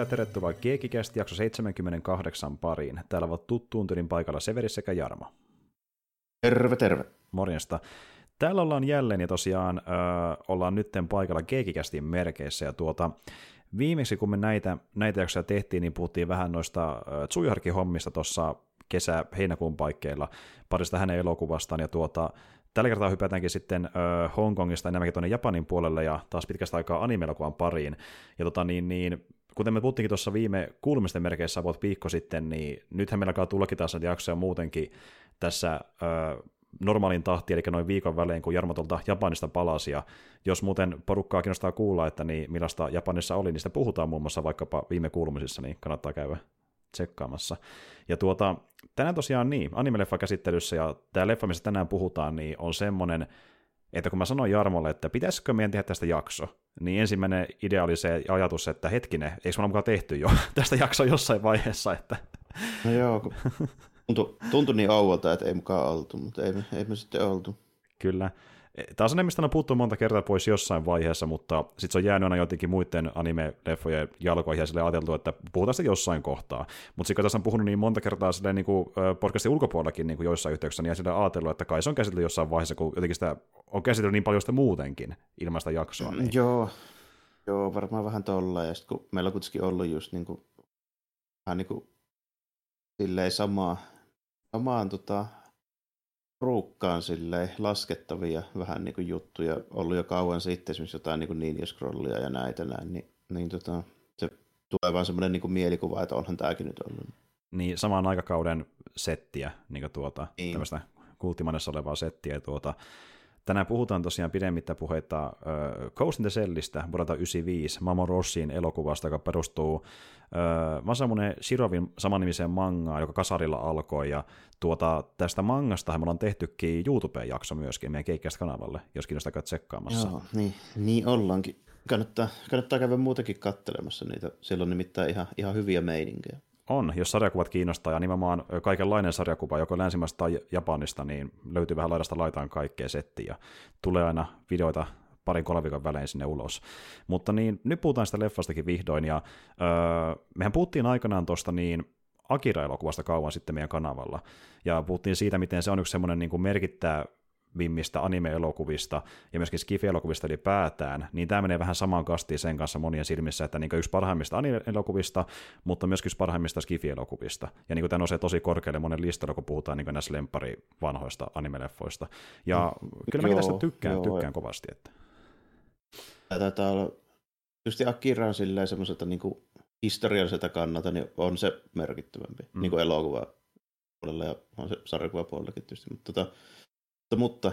Ja tervetuloa Keekikästi jakso 78 pariin. Täällä ovat tuttuun tyylin paikalla Severi sekä Jarmo. Terve, terve. Morjesta. Täällä ollaan jälleen ja tosiaan ö, ollaan nytten paikalla Keekikästin merkeissä ja tuota, viimeksi kun me näitä, näitä jaksoja tehtiin, niin puhuttiin vähän noista Tsuiharki-hommista tuossa kesä-heinäkuun paikkeilla, parista hänen elokuvastaan ja tuota, Tällä kertaa hypätäänkin sitten Hongkongista enemmänkin tuonne Japanin puolelle ja taas pitkästä aikaa anime-elokuvan pariin. Ja tota, niin, niin, kuten me puhuttiinkin tuossa viime kuulumisten merkeissä vuot viikko sitten, niin nythän meillä alkaa tullakin taas näitä jaksoja muutenkin tässä ö, normaalin tahtiin, eli noin viikon välein, kun Jarmo tuolta Japanista palasi, ja jos muuten porukkaa kiinnostaa kuulla, että niin millaista Japanissa oli, sitä puhutaan muun muassa vaikkapa viime kuulumisissa, niin kannattaa käydä tsekkaamassa. Ja tuota, tänään tosiaan niin, anime-leffa käsittelyssä, ja tämä leffa, missä tänään puhutaan, niin on semmoinen, että kun mä sanoin Jarmolle, että pitäisikö meidän tehdä tästä jakso, niin ensimmäinen idea oli se ajatus, että hetkinen, eikö me mukaan tehty jo tästä jaksoa jossain vaiheessa, että... No joo, kun tuntui, tuntui niin ouvolta, että ei mukaan oltu, mutta ei, ei me sitten oltu. Kyllä. Taas on mistä on puuttu monta kertaa pois jossain vaiheessa, mutta sitten se on jäänyt aina jotenkin muiden anime-leffojen jalkoihin ja sille ajateltu, että puhutaan sitä jossain kohtaa. Mutta sitten tässä on puhunut niin monta kertaa silleen, niin kuin podcastin ulkopuolellakin niin kuin joissain yhteyksissä, niin sillä ajatellut, että kai se on käsitelty jossain vaiheessa, kun jotenkin sitä on käsitelty niin paljon sitä muutenkin ilman sitä jaksoa. Niin. Joo, joo, varmaan vähän tolla. Ja sitten kun meillä on kuitenkin ollut just niin kuin, vähän niin kuin silleen samaa, samaan tota, ruukkaan silleen laskettavia vähän niin kuin juttuja ollut jo kauan sitten, esimerkiksi jotain niin Ninja Scrollia ja näitä näin, niin, niin tota, se tulee vaan semmoinen niin mielikuva, että onhan tämäkin nyt ollut. Niin, samaan aikakauden settiä, niin kuin tuota, niin. tämmöistä kulttimannessa olevaa settiä. Tuota, Tänään puhutaan tosiaan pidemmittä puheita äh, Ghost in the Cellistä vuodelta 1995, Mamo Rossin elokuvasta, joka perustuu äh, Masamune Shirovin samannimiseen mangaan, joka kasarilla alkoi, ja tuota, tästä mangasta me ollaan tehtykin YouTube-jakso myöskin meidän keikkäistä kanavalle, jos kiinnostaa käydä tsekkaamassa. Joo, niin, niin ollaankin. Kannattaa, kannattaa käydä muutenkin kattelemassa niitä, siellä on nimittäin ihan, ihan hyviä meininkiä. On, jos sarjakuvat kiinnostaa, ja nimenomaan kaikenlainen sarjakuva, joko länsimästä tai Japanista, niin löytyy vähän laidasta laitaan kaikkea settiä. Tulee aina videoita parin kolmen viikon välein sinne ulos. Mutta niin, nyt puhutaan sitä leffastakin vihdoin, ja öö, mehän puhuttiin aikanaan tuosta niin Akira-elokuvasta kauan sitten meidän kanavalla, ja puhuttiin siitä, miten se on yksi semmoinen niin merkittävä vimmistä anime-elokuvista ja myöskin skifi-elokuvista ylipäätään, niin tämä menee vähän samaan kastiin sen kanssa monien silmissä, että niin yksi parhaimmista anime-elokuvista, mutta myöskin yksi parhaimmista skifi-elokuvista. Ja niin tämä nousee tosi korkealle monen listalla, kun puhutaan niin näistä lempari vanhoista anime-leffoista. Ja mm. kyllä mäkin tästä tykkään, joo, tykkään kovasti. Että. Taitaa olla, tietysti Akira on silleen semmoiselta niin historialliselta kannalta, niin on se merkittävämpi, mm. niin kuin elokuva puolella ja on se sarjakuva puolellakin tietysti, mutta tota, mutta, mutta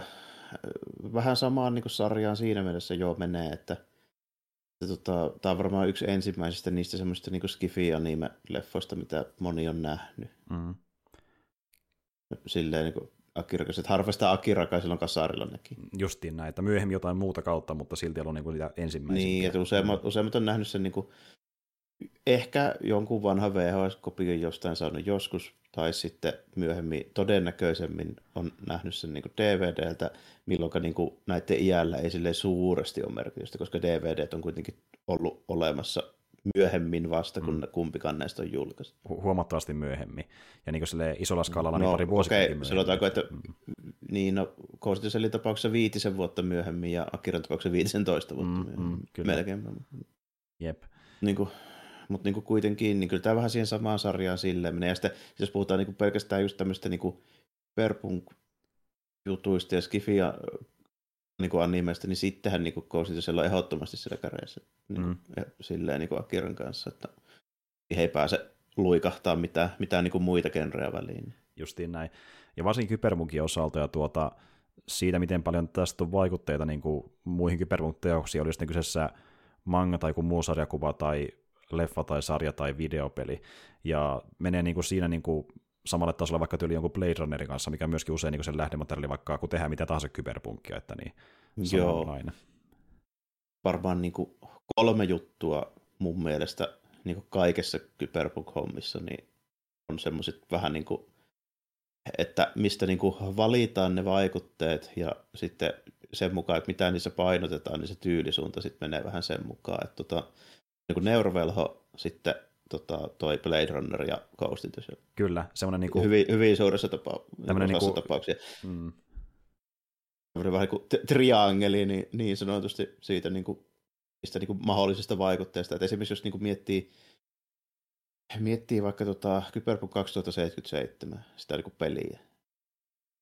vähän samaan niin sarjaan siinä mielessä jo menee, että, että tota, tämä on varmaan yksi ensimmäisistä niistä semmoista niin skifi-anime-leffoista, mitä moni on nähnyt. Mm. Silleen niin kuin että harva sitä Akirakaan silloin kasarilla näki. Justiin näitä. Myöhemmin jotain muuta kautta, mutta silti on niin kuin sitä ensimmäisiä. Niin, että useimmat, useimmat on nähnyt sen niin kuin, ehkä jonkun vanha VHS-kopion jostain saanut joskus, tai sitten myöhemmin todennäköisemmin on nähnyt sen niin DVDltä, milloin niin näiden iällä ei sille suuresti ole merkitystä, koska DVD on kuitenkin ollut olemassa myöhemmin vasta, kun mm. kumpikaan näistä on julkaistu. Hu- huomattavasti myöhemmin. Ja niin kuin isolla skaalalla niin no, pari vuosikymmentä okay, sanotaanko, että mm. niin, no, Kostiselin tapauksessa viitisen vuotta myöhemmin ja Akiran tapauksessa viitisen toista vuotta mm, myöhemmin. Mm, kyllä. Melkein. Jep. Niin kuin, mutta niinku kuitenkin niin kyllä tämä vähän siihen samaan sarjaan silleen menee. Ja sitten jos puhutaan niinku pelkästään just tämmöistä niinku perpunk-jutuista ja skifia niinku animesta, niin sittenhän niinku Kousitosella on ehdottomasti siellä käreessä niin mm. silleen niinku Akiran kanssa, että he ei pääse luikahtaa mitään, mitään niinku muita genrejä väliin. Justiin näin. Ja varsinkin kyberpunkin osalta ja tuota, siitä, miten paljon tästä on vaikutteita niin kuin muihin kyberpunk-teoksiin, oli sitten kyseessä manga tai joku muu sarjakuva tai leffa tai sarja tai videopeli, ja menee niin kuin siinä niin kuin samalle tasolle vaikka tyyli jonkun Blade Runnerin kanssa, mikä myöskin usein niin sen lähdemateriaali vaikka kun tehdään mitä tahansa kyberpunkkia, että niin Joo. Varmaan niin kuin kolme juttua mun mielestä niin kuin kaikessa kyberpunk-hommissa niin on semmoiset vähän niin kuin, että mistä niin kuin valitaan ne vaikutteet ja sitten sen mukaan, että mitä niissä painotetaan, niin se tyylisuunta sitten menee vähän sen mukaan. Että tota, niin Neurovelho sitten tota, toi Blade Runner ja Ghost in the Shell. Kyllä, semmoinen niin kuin... Hyvin, hyvin suuressa tapa- niin kuin... tapauksia. Mm. Semmoinen vähän niin kuin triangeli niin, niin sanotusti siitä niin kuin, niistä niin kuin mahdollisista vaikutteista. Että esimerkiksi jos niin kuin miettii, miettii vaikka tota Cyberpunk 2077, sitä niin kuin peliä,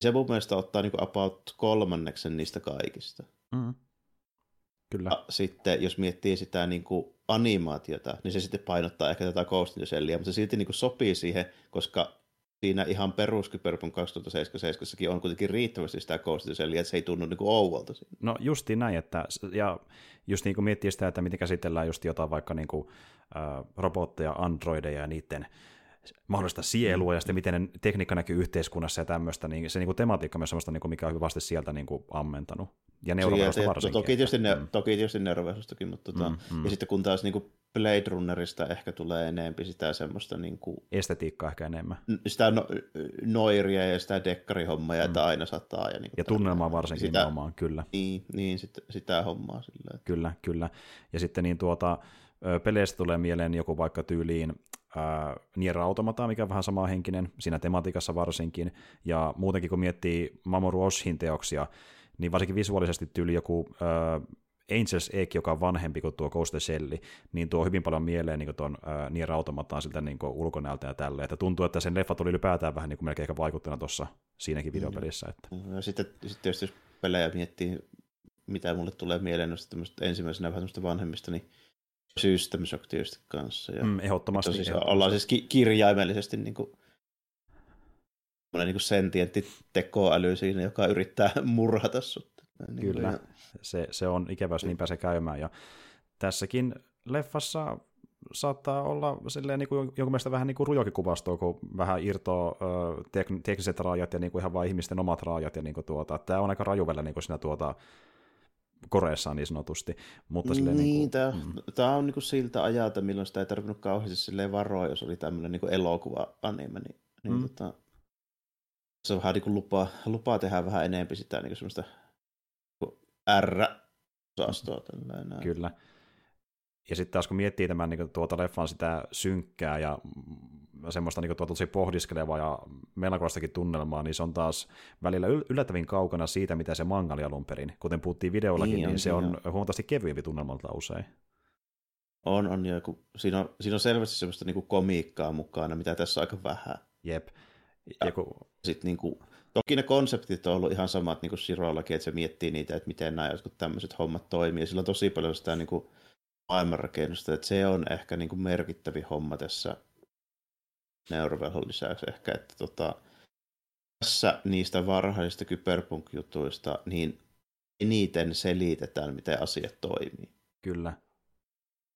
se mun mielestä ottaa niin kuin about kolmanneksen niistä kaikista. Mm. Kyllä. Ja sitten jos miettii sitä niin kuin animaatiota, niin se sitten painottaa ehkä tätä Ghost the mutta se silti niin kuin sopii siihen, koska siinä ihan perus Cyberpunk 2077 on kuitenkin riittävästi sitä Ghost the että se ei tunnu niin kuin ouvolta. Siinä. No justiin näin, että ja just niin kuin miettii sitä, että miten käsitellään just jotain vaikka niin kuin, äh, robotteja, androideja ja niiden mahdollista sielua ja sitten miten tekniikka näkyy yhteiskunnassa ja tämmöistä, niin se niin kuin tematiikka myös sellaista, niin kuin mikä on hyvästi sieltä niin kuin ammentanut. Ja neuroverosta varsinkin. Toki tietysti, ne, mm. toki tietysti neuroverostakin, mutta tota, mm, mm. ja sitten kun taas niin kuin Blade Runnerista ehkä tulee enemmän sitä semmoista niin kuin, Estetiikkaa ehkä enemmän. Sitä no, noiria ja sitä dekkarihommaa, mm. että aina sataa. Ja, niin ja tunnelmaa varsinkin sitä, nimenomaan, kyllä. Niin, niin sit, sitä hommaa. Sillä, että... Kyllä, kyllä. Ja sitten niin tuota, peleistä tulee mieleen joku vaikka tyyliin ää, Nier Automata, mikä on vähän henkinen, siinä tematiikassa varsinkin, ja muutenkin kun miettii Mamoru Oshin teoksia, niin varsinkin visuaalisesti tyyli joku ää, Angels Egg, joka on vanhempi kuin tuo Ghost Shell, niin tuo hyvin paljon mieleen niin tuon ää, Nier Automataan siltä niin ulkonäöltä ja tälle, että tuntuu, että sen leffa tuli ylipäätään vähän niin kuin melkein ehkä vaikuttuna tuossa siinäkin mm. videopelissä. Että. Ja sitten, sitten jos pelejä miettii, mitä mulle tulee mieleen noista ensimmäisenä vähän vanhemmista, niin System Shock tietysti kanssa. Ja mm, ehdottomasti. Siis ehdottomasti. ollaan siis ki- kirjaimellisesti niin kuin, niin kuin sentientti tekoäly siinä, joka yrittää murhata sut. Niin Kyllä, kuin, se, se on ikävä, jos niin pääsee käymään. Ja tässäkin leffassa saattaa olla silleen niin kuin jonkun mielestä vähän niin kuin rujokin kuvastoa, kun vähän irtoaa tek- tekniset raajat ja niin kuin ihan vain ihmisten omat raajat. Ja niin kuin tuota, tämä on aika raju niin kuin siinä tuota, Koreassa niin sanotusti. Mutta niin, niin kuin, tämä, mm. tämä on niin kuin siltä ajalta, milloin sitä ei tarvinnut kauheasti varoa, jos oli tämmöinen niin elokuva-anime, niin, niin mm. tota, se on vähän niin kuin lupaa, lupaa tehdä vähän enemmän sitä niin kuin semmoista niin R-osastoa. Tällainen. Kyllä. Ja sitten taas kun miettii tämän niin tuota leffan sitä synkkää ja semmoista niin tuota, tosi pohdiskelevaa ja melankolastakin tunnelmaa, niin se on taas välillä yllättävin kaukana siitä, mitä se manga oli alun perin. Kuten puhuttiin videollakin, niin, niin se on jo. huomattavasti kevyempi tunnelmalta usein. On, on joku, siinä on, siinä on selvästi semmoista niin komiikkaa mukana, mitä tässä on aika vähän. Jep. Ja Joku... Sit niin kuin, toki ne konseptit on ollut ihan samat niin kuin Shirollakin, että se miettii niitä, että miten nämä jotkut tämmöiset hommat toimii. Ja sillä on tosi paljon sitä niin kuin, maailmanrakennusta, että se on ehkä niin kuin merkittävi homma tässä neurovelhon lisäksi ehkä, että tota, tässä niistä varhaisista kyberpunk-jutuista niin eniten selitetään, miten asiat toimii. Kyllä.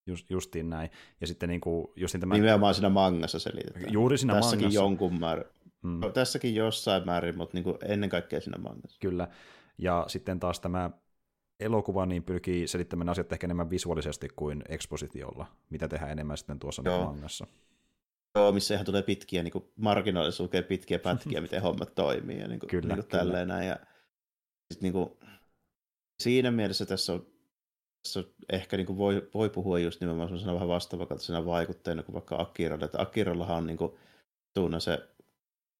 Just, justiin näin. Ja sitten niin kuin, justiin tämä... Nimenomaan siinä mangassa selitetään. Juuri siinä Tässäkin mangassa. jonkun määrä. Mm. Tässäkin jossain määrin, mutta niin kuin ennen kaikkea siinä mangassa. Kyllä. Ja sitten taas tämä elokuva niin pyrkii selittämään asiat ehkä enemmän visuaalisesti kuin ekspositiolla, mitä tehdään enemmän sitten tuossa Joo. mangassa. Joo, missä ihan tulee pitkiä, niin marginaalisuus lukee pitkiä pätkiä, miten hommat toimii ja niin kuin, kyllä, niin kuin kyllä. näin. Ja sit, niin kuin, siinä mielessä tässä on, tässä on ehkä niin kuin voi, voi puhua just nimenomaan sellaisena vähän vastaavakaltaisena vaikutteena kuin vaikka Akiralle. Että Akirallahan on niin kuin, tuuna se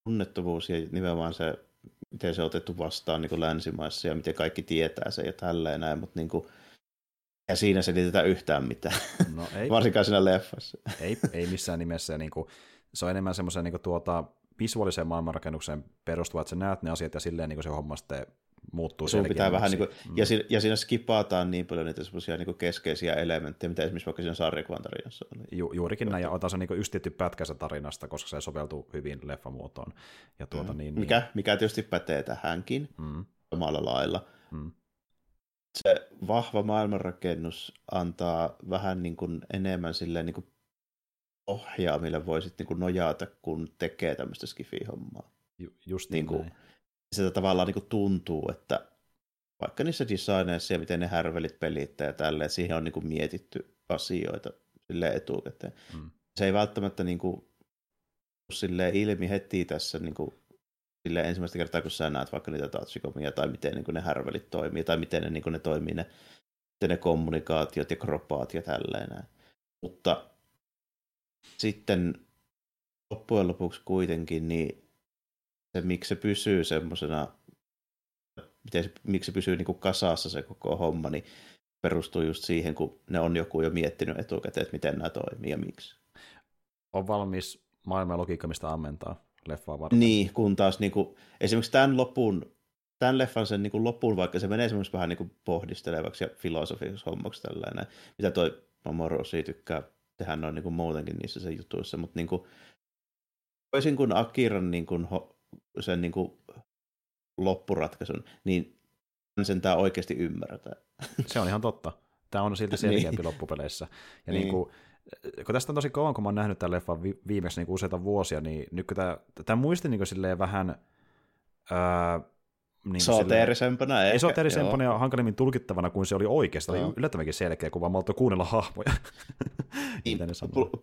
tunnettuvuus ja nimenomaan se, miten se on otettu vastaan niin kuin länsimaissa ja miten kaikki tietää se ja tälleen näin, mutta niin kuin, ja siinä selitetään yhtään mitään, no ei, varsinkaan siinä leffassa. Ei, ei missään nimessä. Ja niin kuin, se on enemmän semmoisen niin tuota, visuaaliseen maailmanrakennukseen perustuva, että sä näet ne asiat ja silleen niin se homma sitten muuttuu Sun pitää vähän niin kuin, mm. ja, siinä, ja siinä skipataan niin paljon niitä semmoisia niin keskeisiä elementtejä, mitä esimerkiksi vaikka siinä sarjakuvan tarinassa oli. Ju, juurikin näin, ja otan se niin yhdistetty pätkässä tarinasta, koska se soveltuu hyvin leffamuotoon. Ja tuota, mm. niin, mikä, niin... mikä tietysti pätee tähänkin mm. samalla lailla. Mm. se vahva maailmanrakennus antaa vähän niin kuin enemmän silleen niin kuin ohjaa, millä voisit niin kuin nojata, kun tekee tämmöistä skifi-hommaa. Ju, just niin kuin, näin. Sitä tavallaan niin kuin tuntuu, että vaikka niissä designeissa ja miten ne härvelit pelittää ja tälleen, siihen on niin kuin mietitty asioita sille etukäteen. Mm. Se ei välttämättä niin kuin, silleen ilmi heti tässä niin kuin, silleen ensimmäistä kertaa, kun sä näet vaikka niitä tatsikomia tai miten niin kuin ne härvelit toimii tai miten ne, niin kuin ne toimii ne, ne kommunikaatiot ja kropaat ja tälleen. Mutta sitten loppujen lopuksi kuitenkin, niin se, miksi se pysyy semmoisena, miten se, miksi se pysyy niin kuin kasassa se koko homma, niin perustuu just siihen, kun ne on joku jo miettinyt etukäteen, että miten nämä toimii ja miksi. On valmis maailman logiikka, mistä ammentaa leffaa varten. Niin, kun taas niin kuin, esimerkiksi tämän lopun, tämän leffan sen niin kuin lopun, vaikka se menee semmoista vähän niin kuin pohdiskelevaksi ja filosofiseksi hommaksi tällainen, mitä toi Mamoru siitä tykkää tehdä noin niin kuin muutenkin niissä sen jutuissa, mutta niin kuin, toisin kuin Akiran niin kuin, sen niin kuin, loppuratkaisun, niin sen tämä oikeasti ymmärtää. Se on ihan totta. Tämä on silti selkeämpi niin. loppupeleissä. Ja niin. Niin kuin, kun tästä on tosi kauan, kun mä oon nähnyt tämän leffan viimeksi niin kuin useita vuosia, niin nyt kun tämä, tämä muisti niin kuin silleen vähän... Ää, niin Esoteerisempana ehkä. Esoteerisempana ja hankalimmin tulkittavana kuin se oli oikeasti. Oli yllättävänkin selkeä, kun vaan maltoi kuunnella hahmoja. niin,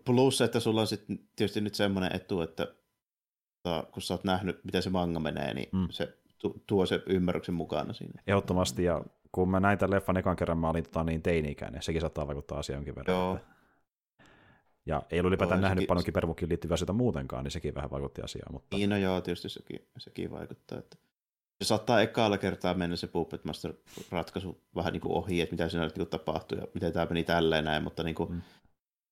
plus, että sulla on sitten tietysti nyt semmoinen etu, että kun sä oot nähnyt, miten se manga menee, niin mm. se tuo se ymmärryksen mukana siinä. Ehdottomasti, ja kun mä näin tämän leffan ekan kerran, mä olin tota, niin teini-ikäinen, sekin saattaa vaikuttaa asiaan jonkin verran. Joo. Että... Ja ei ollut ylipäätään nähnyt sekin... paljon kipermukin liittyviä asioita muutenkaan, niin sekin vähän vaikutti asiaan. Mutta... Niin, no joo, tietysti sekin, sekin vaikuttaa. Että se saattaa ekalla kertaa mennä se Puppet Master ratkaisu vähän niin kuin ohi, että mitä siinä nyt niin tapahtui ja miten tämä meni tälleen näin, mutta niin kuin, mm.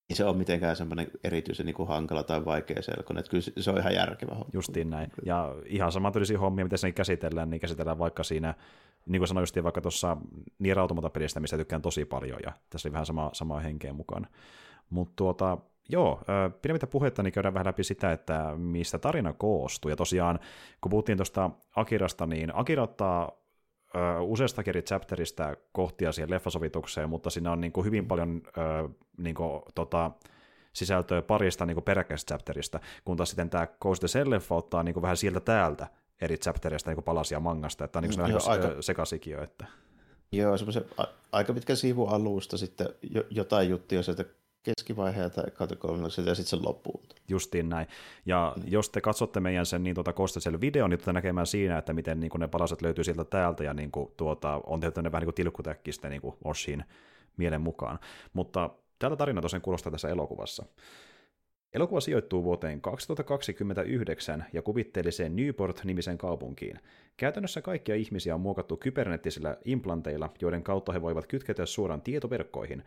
Ei se ole mitenkään semmoinen erityisen niin kuin hankala tai vaikea selkoinen, että kyllä se on ihan järkevä homma. Justiin näin. Ja ihan sama tulisi hommia, miten se käsitellään, niin käsitellään vaikka siinä, niin kuin sanoin justiin vaikka tuossa Nier Automata-pelistä, mistä tykkään tosi paljon, ja tässä oli vähän sama, samaa henkeä mukaan. Mutta tuota, joo, pidemmittä puhetta, niin käydään vähän läpi sitä, että mistä tarina koostuu. Ja tosiaan, kun puhuttiin tuosta Akirasta, niin Akira ottaa useasta eri chapterista kohtia siihen leffasovitukseen, mutta siinä on niin kuin hyvin paljon niin kuin, tota, sisältöä parista niin peräkkäistä chapterista, kun taas sitten tämä Ghost the Shell-leffa ottaa niin kuin vähän sieltä täältä eri chapterista niin palasia mangasta, että on niin kuin Joo, aika... sekasikin että... Joo, semmoisen aika pitkä sivu alusta sitten jotain juttuja sieltä keskivaiheelta kautta kolmannekselta ja sitten sen loppuun. Justiin näin. Ja mm. jos te katsotte meidän sen niin tuota Kostasel videon, niin tulette näkemään siinä, että miten niin kuin ne palaset löytyy sieltä täältä ja niin kuin, tuota, on tehty ne vähän niin kuin tilkkutäkkistä niin kuin Oshin mielen mukaan. Mutta tältä tarina tosiaan kuulostaa tässä elokuvassa. Elokuva sijoittuu vuoteen 2029 ja kuvitteelliseen Newport-nimisen kaupunkiin. Käytännössä kaikkia ihmisiä on muokattu kyberneettisillä implanteilla, joiden kautta he voivat kytkeytyä suoraan tietoverkkoihin.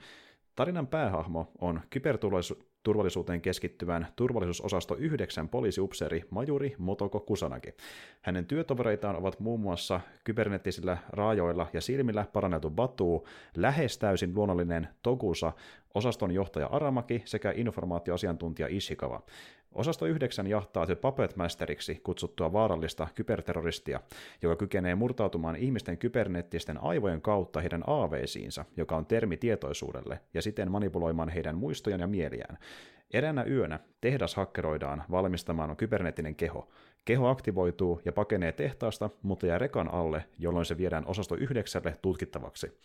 Tarinan päähahmo on kyberturvallisuuteen keskittyvän turvallisuusosasto 9 poliisiupseeri Majuri Motoko Kusanagi. Hänen työtovereitaan ovat muun muassa kyberneettisillä raajoilla ja silmillä paranneltu Batu, lähes täysin luonnollinen Togusa, osaston johtaja Aramaki sekä informaatioasiantuntija Ishikawa. Osasto 9 jahtaa The Puppet Masteriksi kutsuttua vaarallista kyberterroristia, joka kykenee murtautumaan ihmisten kybernettisten aivojen kautta heidän aaveisiinsa, joka on termi tietoisuudelle, ja siten manipuloimaan heidän muistojaan ja mieliään. Eräänä yönä tehdas hakkeroidaan valmistamaan kyberneettinen keho. Keho aktivoituu ja pakenee tehtaasta, mutta jää rekan alle, jolloin se viedään osasto 9 tutkittavaksi.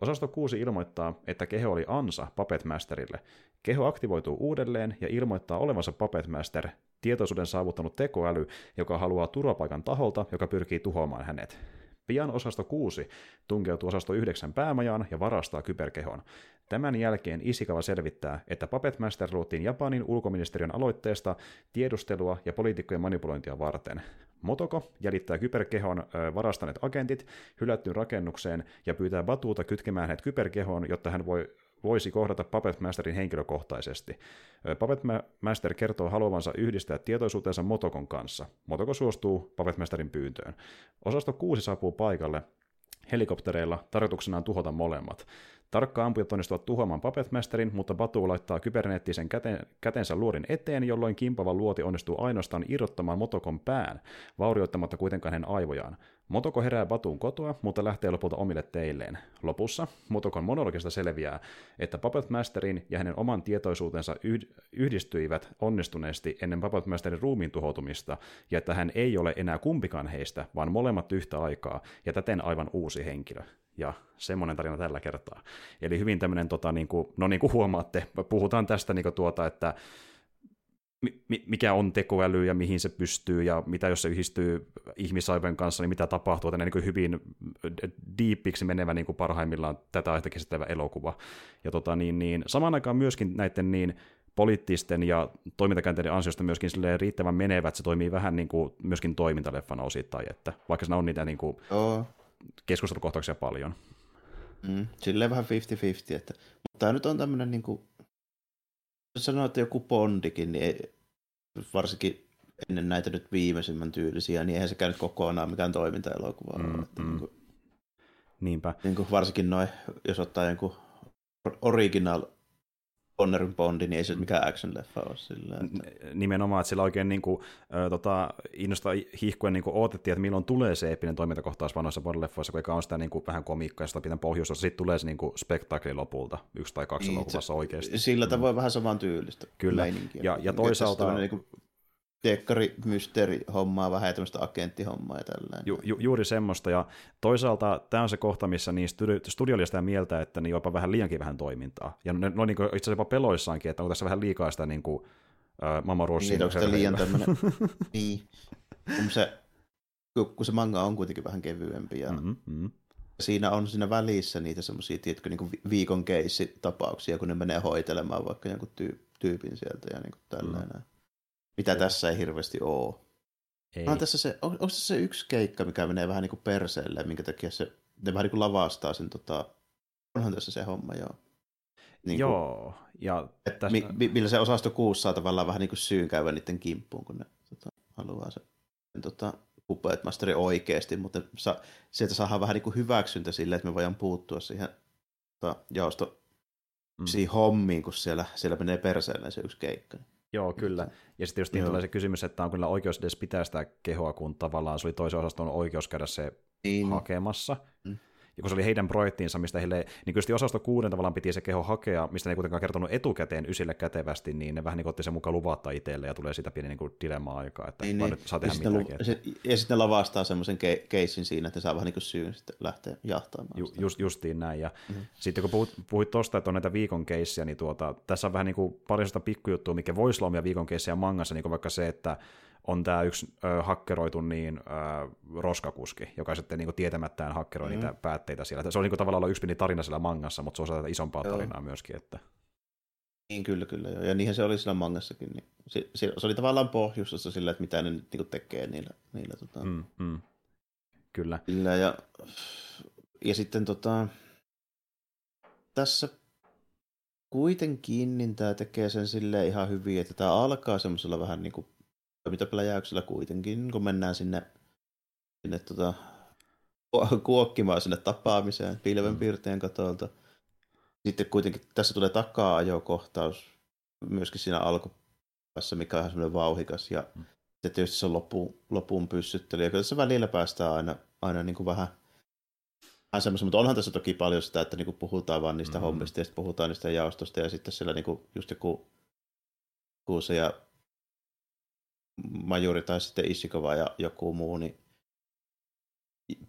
Osasto 6 ilmoittaa, että keho oli ansa Puppet Masterille. Keho aktivoituu uudelleen ja ilmoittaa olevansa Puppet Master, tietoisuuden saavuttanut tekoäly, joka haluaa turvapaikan taholta, joka pyrkii tuhoamaan hänet. Pian osasto 6 tunkeutuu osasto 9 päämajaan ja varastaa kyberkehon. Tämän jälkeen Isikava selvittää, että Puppet Master luotiin Japanin ulkoministeriön aloitteesta tiedustelua ja poliitikkojen manipulointia varten. Motoko jäljittää kyberkehon varastaneet agentit hylättyyn rakennukseen ja pyytää Batuuta kytkemään hänet kyberkehoon, jotta hän voi voisi kohdata Puppet Masterin henkilökohtaisesti. Puppet Master kertoo haluavansa yhdistää tietoisuutensa Motokon kanssa. Motoko suostuu Puppet Masterin pyyntöön. Osasto 6 saapuu paikalle helikoptereilla tarkoituksenaan tuhota molemmat. Tarkka ampujat onnistuvat tuhoamaan Puppet Masterin, mutta Batu laittaa kyberneettisen käten, kätensä luodin eteen, jolloin kimpava luoti onnistuu ainoastaan irrottamaan Motokon pään, vaurioittamatta kuitenkaan hänen aivojaan. Motoko herää Batuun kotoa, mutta lähtee lopulta omille teilleen. Lopussa Motokon monologista selviää, että Puppet Masterin ja hänen oman tietoisuutensa yhdistyivät onnistuneesti ennen Puppet Masterin ruumiin tuhoutumista, ja että hän ei ole enää kumpikaan heistä, vaan molemmat yhtä aikaa, ja täten aivan uusi henkilö. Ja semmoinen tarina tällä kertaa. Eli hyvin tämmöinen, tota, niin kuin, no niin kuin huomaatte, puhutaan tästä niin kuin tuota, että mikä on tekoäly ja mihin se pystyy ja mitä jos se yhdistyy ihmisaivojen kanssa, niin mitä tapahtuu. Tänne niin hyvin deepiksi menevä niin kuin parhaimmillaan tätä aihetta käsittelevä elokuva. Ja tota, niin, niin, samaan aikaan myöskin näiden niin poliittisten ja toimintakäänteiden ansiosta myöskin riittävän menevät, se toimii vähän niin kuin myöskin toimintaleffana osittain, että vaikka siinä on niitä niin kuin oh. Keskustelukohtauksia paljon. Mm, silleen vähän 50-50, että, mutta tämä nyt on tämmöinen niin kuin sanoa, että joku Bondikin, niin ei, varsinkin ennen näitä nyt viimeisimmän tyylisiä, niin eihän se käynyt kokonaan mikään toimintaelokuva. Mm, että mm. Niin kuin, Niinpä. Niin kuin varsinkin noin, jos ottaa jonkun original Connerin Bondi, niin ei se mikään action-leffa ole sillä. Että... Nimenomaan, että sillä oikein niin kuin, äh, tota, innostaa hihkuen niin odotettiin, että milloin tulee se eeppinen toimintakohtaus vanhoissa Bond-leffoissa, kun on sitä niin kuin, vähän komiikkaa ja sitä pitää pohjusta, sitten tulee se niin kuin, spektakli lopulta, yksi tai kaksi niin, elokuvassa oikeasti. Sillä mm. tavoin mm. vähän saman tyylistä Kyllä, meininkiä. ja, ja toisaalta... Niin kuin tekkari mysteeri hommaa, vähän tämmöistä agenttihommaa ja tällainen. Ju, ju, juuri semmoista, ja toisaalta tämä on se kohta, missä niin studi, studio oli sitä mieltä, että niin jopa vähän liiankin vähän toimintaa. Ja ne, ne niin itse asiassa jopa peloissaankin, että onko tässä vähän liikaa sitä niin kuin, äh, Mama Rossin. Niin, onko se liian tämmöinen, niin, kun se, kun se manga on kuitenkin vähän kevyempi, ja mm-hmm, mm-hmm. siinä on siinä välissä niitä semmoisia, tiedätkö, niin kuin viikon keissitapauksia, kun ne menee hoitelemaan vaikka jonkun tyypin sieltä ja niin kuin tällainen. Mm. Mitä Joo. tässä ei hirveästi ole. Ei. On tässä se, on, onko tässä se yksi keikka, mikä menee vähän niin kuin perseelle, minkä takia se, ne vähän niin kuin lavastaa sen, tota, onhan tässä se homma, joo. Niin joo, kuin, ja tästä... mi, mi, millä se osasto kuussa saa tavallaan vähän niin kuin syyn käyvä niiden kimppuun, kun ne tota, haluaa se, sen tota, Puppet Masteri oikeasti, mutta sa, sieltä saadaan vähän niin kuin hyväksyntä sille, että me voidaan puuttua siihen tota, jaosto mm. hommiin, kun siellä, siellä menee perseelle se yksi keikka. Joo, kyllä. Ja sitten just niin tulee se kysymys, että on kyllä oikeus edes pitää sitä kehoa, kun tavallaan se oli toisen osaston oikeus käydä se niin. hakemassa. Mm ja kun se oli heidän projektiinsa, mistä heille, niin kyllä osasto kuuden tavallaan piti se keho hakea, mistä ne ei kuitenkaan kertonut etukäteen ysille kätevästi, niin ne vähän niin otti sen mukaan luvatta itselle ja tulee sitä pieni niin dilemma-aikaa, että niin, niin. nyt saa tehdä ja mitäkin. Lu- se, ja sitten ne lavastaa semmoisen ke- keissin siinä, että saa vähän niin kuin syyn sitten lähteä jahtaamaan. Ju, just, justiin näin, ja mm-hmm. sitten kun puhuit, puhuit tosta, että on näitä viikon keissiä, niin tuota, tässä on vähän niin kuin pari pikkujuttua, mikä voisi olla viikon keissiä mangassa, niin kuin vaikka se, että on tämä yksi ö, hakkeroitu niin, ö, roskakuski, joka sitten niin tietämättään hakkeroi mm. niitä päätteitä siellä. Se on niin kuin, tavallaan yksi pieni tarina siellä mangassa, mutta se on osa isompaa joo. tarinaa myöskin. Että... Niin, kyllä, kyllä. Joo. Ja niinhän se oli siellä mangassakin. Niin se, se, se oli tavallaan pohjustossa sillä, että mitä ne nyt niin tekee niillä. niillä tota... mm, mm. Kyllä. Sillä ja, ja sitten tota, tässä kuitenkin niin tämä tekee sen sille ihan hyvin, että tämä alkaa semmoisella vähän niin kuin toimintapläjäyksellä kuitenkin, kun mennään sinne, sinne tota, kuokkimaan sinne tapaamiseen pilvenpiirteen katolta. Sitten kuitenkin tässä tulee takaa-ajokohtaus myöskin siinä alkupäässä, mikä on ihan semmoinen vauhikas. Ja mm. sitten tietysti se on loppuun, loppuun pyssyttely. Ja kyllä tässä välillä päästään aina, aina niin kuin vähän, vähän semmoisen, mutta onhan tässä toki paljon sitä, että niin kuin puhutaan vaan niistä mm-hmm. hommista ja sitten puhutaan niistä jaostosta ja sitten siellä niin kuin just joku kuusi ja majuri tai sitten Isikova ja joku muu niin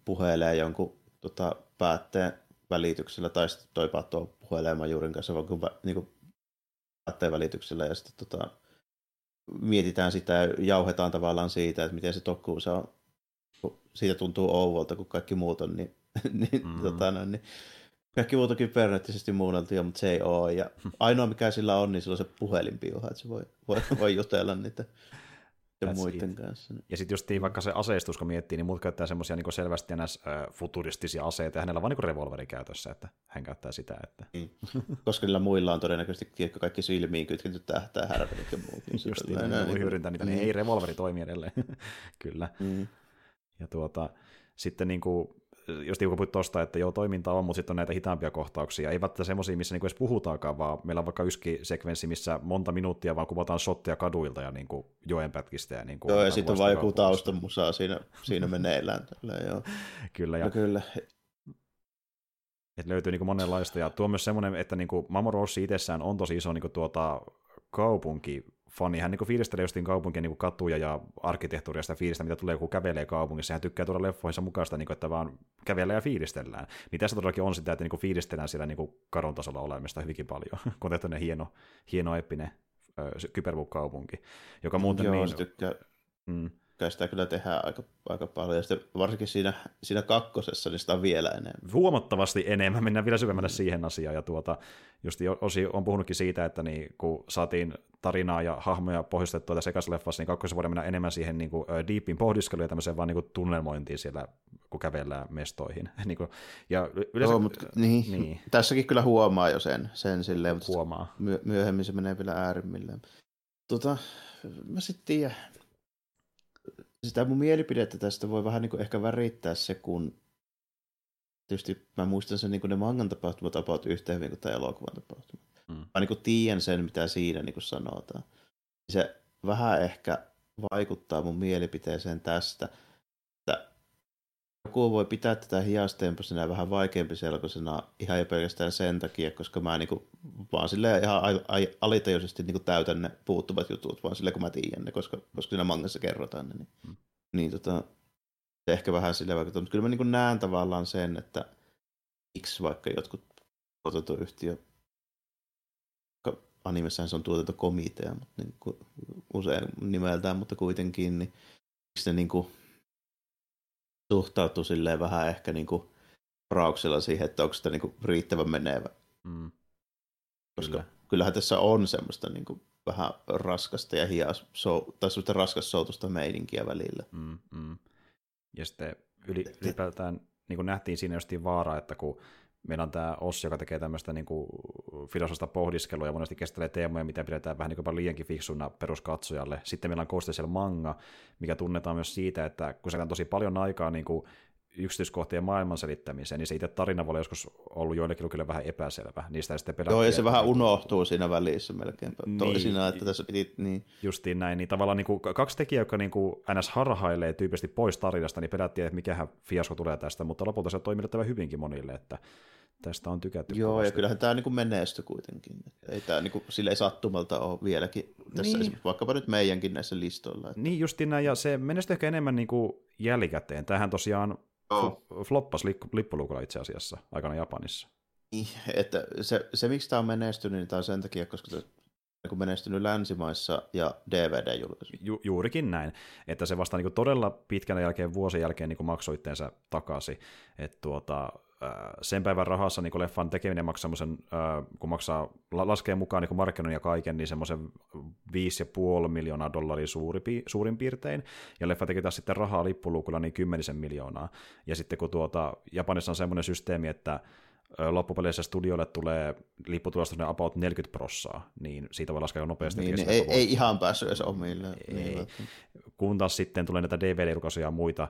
puhelee jonkun tota, päätteen välityksellä, tai sitten toi Pato puhelee majurin kanssa vaan kun, niin kuin, päätteen välityksellä, ja sitten tota, mietitään sitä ja jauhetaan tavallaan siitä, että miten se tokkuu se on, siitä tuntuu ouvolta, kun kaikki muut on, niin, niin, mm. tota, no, niin kaikki muut on kyberneettisesti muunneltuja, mutta se ei ole. Ja ainoa mikä sillä on, niin sillä on se puhelinpiuha, että se voi, voi, voi jutella niitä ja muiden kanssa. Ja sitten just vaikka se aseistus, kun miettii, niin muut käyttää semmoisia niin selvästi ns. futuristisia aseita, ja hänellä on vain niin revolveri käytössä, että hän käyttää sitä. Että... Mm. Koska niillä muilla on todennäköisesti tiedätkö, kaikki silmiin kytketty tähtää, härvelit ja muut. Niin just niin, voi niin, hyödyntää niitä, niin ei revolveri toimi edelleen. Kyllä. Mm. Ja tuota, sitten niin kuin, just kun puhuit tuosta, että joo, toiminta on, mutta sitten on näitä hitaampia kohtauksia. Ei välttämättä semmoisia, missä niinku edes puhutaankaan, vaan meillä on vaikka yksi sekvenssi, missä monta minuuttia vaan kuvataan shotteja kaduilta ja niinku joenpätkistä. Ja niinku joo, ja sitten on vain joku taustamusaa siinä, siinä meneillään. Tällä, joo. kyllä, ja... No, kyllä. Et löytyy niinku monenlaista, ja tuo on myös semmoinen, että niinku Mamoru itsessään on tosi iso niinku tuota, kaupunki fani. Hän niin fiilistelee justiin kaupunkien niin katuja ja arkkitehtuuria sitä fiilistä, mitä tulee, kun kävelee kaupungissa. Hän tykkää tuoda leffoissa mukaan sitä, niin että vaan kävelee ja fiilistellään. Niin tässä todellakin on sitä, että niin fiilistellään siellä niin kadun tasolla olemista hyvinkin paljon, kun on hieno, hieno epinen kyberpunk-kaupunki, joka muuten Joo, niin... tykkää, mm sitä kyllä tehdään aika, aika paljon. Ja sitten varsinkin siinä, siinä kakkosessa, niin sitä on vielä enemmän. Huomattavasti enemmän. Mennään vielä syvemmälle siihen asiaan. Ja tuota, just Osi on puhunutkin siitä, että niin, kun saatiin tarinaa ja hahmoja pohjustettua tässä ekassa leffassa, niin kakkosessa voidaan mennä enemmän siihen niin kuin, deepin pohdiskeluun ja tämmöiseen vaan niin kuin, tunnelmointiin siellä, kun kävellään mestoihin. niin kuin, ja yleensä, Joo, mutta, niin, niin. Tässäkin kyllä huomaa jo sen, sen silleen, mutta huomaa. My- myöhemmin se menee vielä äärimmilleen. Tota, mä sitten tiedän, sitä mun mielipidettä tästä voi vähän niin kuin ehkä värittää se, kun tietysti mä muistan sen niin kuin ne mangan tapahtumat about yhtä hyvin kuin tämä elokuvan tapahtuma. Mm. Mä niin kuin tiedän sen, mitä siinä niin sanotaan. Se vähän ehkä vaikuttaa mun mielipiteeseen tästä, että joku voi pitää tätä hiastempoisena ja vähän vaikeampi selkoisena ihan jo pelkästään sen takia, koska mä niinku vaan sille ihan alitajuisesti niinku täytän ne puuttuvat jutut, vaan sille kun mä tiedän ne, koska, koska siinä mangassa kerrotaan ne. Niin, mm. niin tota, se ehkä vähän sille vaikuttaa, mutta kyllä mä niinku näen tavallaan sen, että miksi vaikka jotkut tuotantoyhtiö animessahan se on tuotantokomitea, mutta niin kuin usein nimeltään, mutta kuitenkin, niin ne niin kuin suhtautuu silleen vähän ehkä niin kuin rauksella siihen, että onko sitä niin kuin riittävän menevä. Mm. Koska Kyllä. kyllähän tässä on semmoista niin kuin vähän raskasta ja hias, so, tai semmoista raskas soutusta meininkiä välillä. Mm, mm. Ja sitten yli, ylipäätään niin kuin nähtiin siinä justiin vaara, että kun meillä on tämä Ossi, joka tekee tämmöistä niin filosofista pohdiskelua ja monesti kestelee teemoja, mitä pidetään vähän niin liiankin fiksuna peruskatsojalle. Sitten meillä on Kosteisel manga, mikä tunnetaan myös siitä, että kun se on tosi paljon aikaa niin kuin yksityiskohtien maailman selittämiseen, niin se itse tarina voi joskus ollut joillekin kyllä vähän epäselvä. Niistä sitten Joo, ja se vähän unohtuu siinä välissä melkein niin, toisinaan, että tässä piti, niin. Justiin näin, niin tavallaan niin kuin kaksi tekijää, jotka niin kuin ns. harhailee tyypillisesti pois tarinasta, niin pelättiin, että mikähän fiasko tulee tästä, mutta lopulta se toimii hyvinkin monille, että tästä on tykätty Joo, kovasti. ja kyllähän tämä niin menestyi kuitenkin. Ei tämä niin kuin, sille ei sattumalta ole vieläkin tässä niin. vaikkapa nyt meidänkin näissä listoilla. Että... Niin justiin näin, ja se menestyi ehkä enemmän niin kuin jälkikäteen. Tämähän tosiaan oh. floppasi lippulukulla itse asiassa aikana Japanissa. Että se, se miksi tämä on menestynyt, niin tämä on sen takia, koska se niin menestynyt länsimaissa ja dvd Ju, juurikin näin, että se vasta niin todella pitkän jälkeen, vuosien jälkeen niin maksoi itteensä takaisin. Että tuota, sen päivän rahassa niin leffan tekeminen maksaa semmoisen, kun maksaa, laskee mukaan niin markkinoinnin ja kaiken, niin semmoisen 5,5 miljoonaa dollaria suuri, suurin piirtein, ja leffa teki taas sitten rahaa lippuluukulla niin kymmenisen miljoonaa. Ja sitten kun tuota, Japanissa on semmoinen systeemi, että loppupeleissä studioille tulee lipputulosta about 40 prossaa, niin siitä voi laskea nopeasti. Niin, niin ei, ei ihan päässyt edes omille. Ei. Niin, kun taas sitten tulee näitä DVD-julkaisuja ja muita,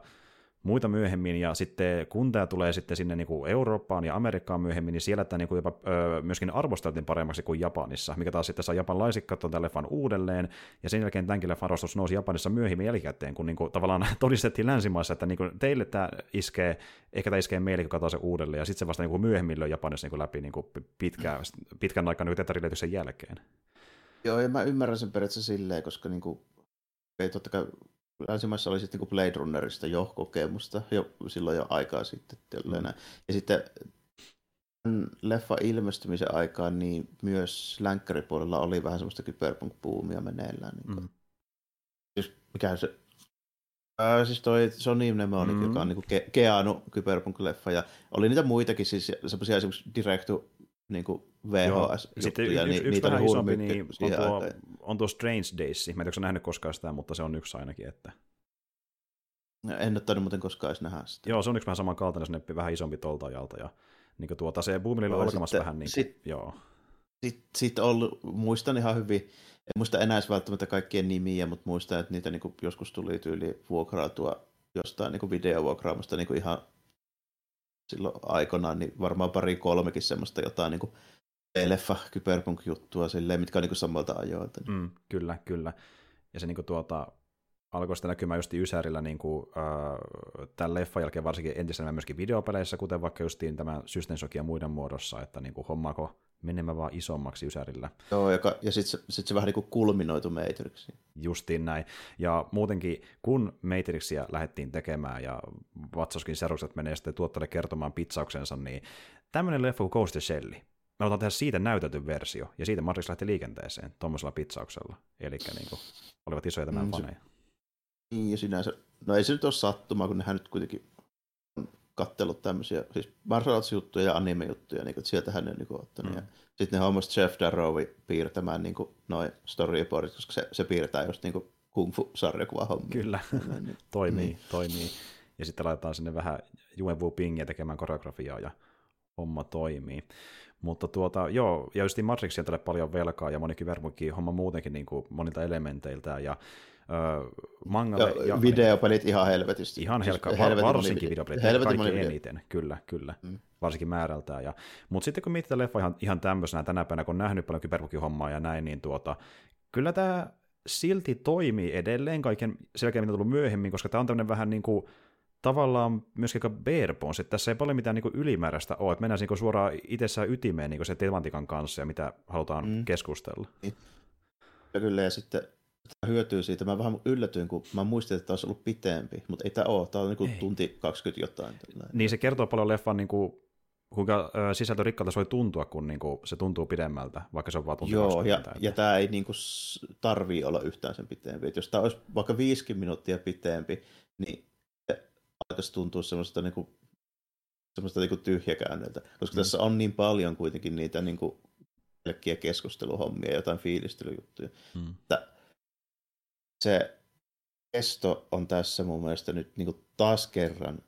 muita myöhemmin, ja sitten kun tämä tulee sitten sinne niin kuin Eurooppaan ja Amerikkaan myöhemmin, niin siellä tämä niin kuin jopa öö, myöskin arvosteltiin paremmaksi kuin Japanissa, mikä taas sitten saa japanlaiset katsoa tämän leffan uudelleen, ja sen jälkeen tämänkin leffan arvostus nousi Japanissa myöhemmin jälkikäteen, kun niin kuin, tavallaan todistettiin länsimaissa, että niin kuin, teille tämä iskee, ehkä tämä iskee meille, kun katsotaan se uudelleen, ja sitten se vasta niin kuin myöhemmin löi Japanissa niin kuin läpi niin kuin pitkään, pitkän aikaa niin tetariletyksen jälkeen. Joo, ja mä ymmärrän sen periaatteessa silleen, koska niin kuin, ei totta kai länsimaissa oli sitten niin Blade Runnerista jo kokemusta jo silloin jo aikaa sitten. Mm. Ja sitten leffa ilmestymisen aikaan niin myös länkkäripuolella oli vähän semmoista kyberpunk-puumia meneillään. Niin mm. Siis mikä se Ää, siis toi Sony Mnemonic, mm. joka on niin Ke- Keanu Cyberpunk-leffa, ja oli niitä muitakin, siis semmoisia esimerkiksi Directu niin VHS-juttuja. Sitten y- y- yksi vähän isompi niin on, tuo, on tuo Strange Days. Mä en tiedä, nähnyt koskaan sitä, mutta se on yksi ainakin. Että... En ole tainnut muuten koskaan edes nähdä sitä. Joo, se on yksi vähän samankaltainen, se vähän isompi tolta ajalta. Ja niin tuota, se Boomilla on alkamassa vähän niin kuin, sit, joo. Sitten sit ollut, muistan ihan hyvin, en muista enää välttämättä kaikkien nimiä, mutta muistan, että niitä niin joskus tuli tyyli vuokrautua jostain niin videovuokraamasta niin ihan silloin aikanaan, niin varmaan pari kolmekin semmoista jotain niin kuin leffa kyberpunk-juttua silleen, mitkä on niin samalta ajoilta. Mm, kyllä, kyllä. Ja se niin kuin tuota, alkoi sitten näkymään just Ysärillä niin kuin, äh, tämän leffan jälkeen varsinkin entisemmän myöskin videopeleissä, kuten vaikka justiin tämä System ja muiden muodossa, että niin kuin, hommaako menemään vaan isommaksi Ysärillä. Joo, ja, ja sitten se, sit se vähän niin kuin kulminoitu Matrixiin. Justiin näin. Ja muutenkin, kun Matrixia lähdettiin tekemään ja Vatsoskin serukset menee sitten tuottajalle kertomaan pitsauksensa, niin tämmöinen leffa kuin Ghost Shelly, me halutaan tehdä siitä näytetty versio, ja siitä Matrix lähti liikenteeseen tuommoisella pitsauksella. Eli niin kuin, olivat isoja tämän mm, faneja. Niin, ja sinänsä, no ei se nyt ole sattumaa, kun nehän nyt kuitenkin on kattellut tämmöisiä, siis martial arts-juttuja ja anime-juttuja, niin sieltähän ne on niin ottanut. Mm. Ja sitten ne hommasi Jeff Darrowi piirtämään niin noin storyboardit, koska se, se piirtää just niin kung fu-sarjakuva homma. Kyllä, niin, toimii, niin. toimii. Ja sitten laitetaan sinne vähän Juen Wu Pingia tekemään koreografiaa ja homma toimii. Mutta tuota, joo, ja just Matrixia tälle paljon velkaa, ja monikin vermukin homma muutenkin niin kuin monilta elementeiltä, ja mangalle. Ja, ja videopelit ihan helvetisti. Ihan helka, siis varsinkin videopelit, helvetin kaikki video. eniten, kyllä, kyllä, mm. varsinkin määrältään. Ja, mutta sitten kun mietitään leffa ihan, ihan tämmöisenä tänä päivänä, kun on nähnyt paljon kyberpuki-hommaa ja näin, niin tuota, kyllä tämä silti toimii edelleen kaiken selkeä, mitä on tullut myöhemmin, koska tämä on tämmöinen vähän niin kuin, tavallaan myös aika bare bones, että tässä ei paljon mitään niin ylimääräistä ole, että mennään niin suoraan itsessään ytimeen niin se tematiikan kanssa ja mitä halutaan mm. keskustella. Ja kyllä, ja sitten hyötyy siitä. Mä vähän yllätyin, kun mä muistin, että tämä olisi ollut pitempi, mutta ei tämä ole. Tämä on niin tunti 20 jotain. Tällainen. Niin se kertoo paljon leffan niin kuin, kuinka sisältörikkalta se voi tuntua, kun niin kuin, se tuntuu pidemmältä, vaikka se on vaan tunti Joo, ja, ja tämä ei niin kuin, tarvii olla yhtään sen pitempi. Et jos tämä olisi vaikka 50 minuuttia pitempi, niin alkaisi tuntua semmoista niin kuin, semmoista niin kuin tyhjäkäännöltä, koska mm. tässä on niin paljon kuitenkin niitä niin kuin, pelkkiä keskusteluhommia, jotain fiilistelyjuttuja. Mm. Että se kesto on tässä mun mielestä nyt niin kuin taas kerran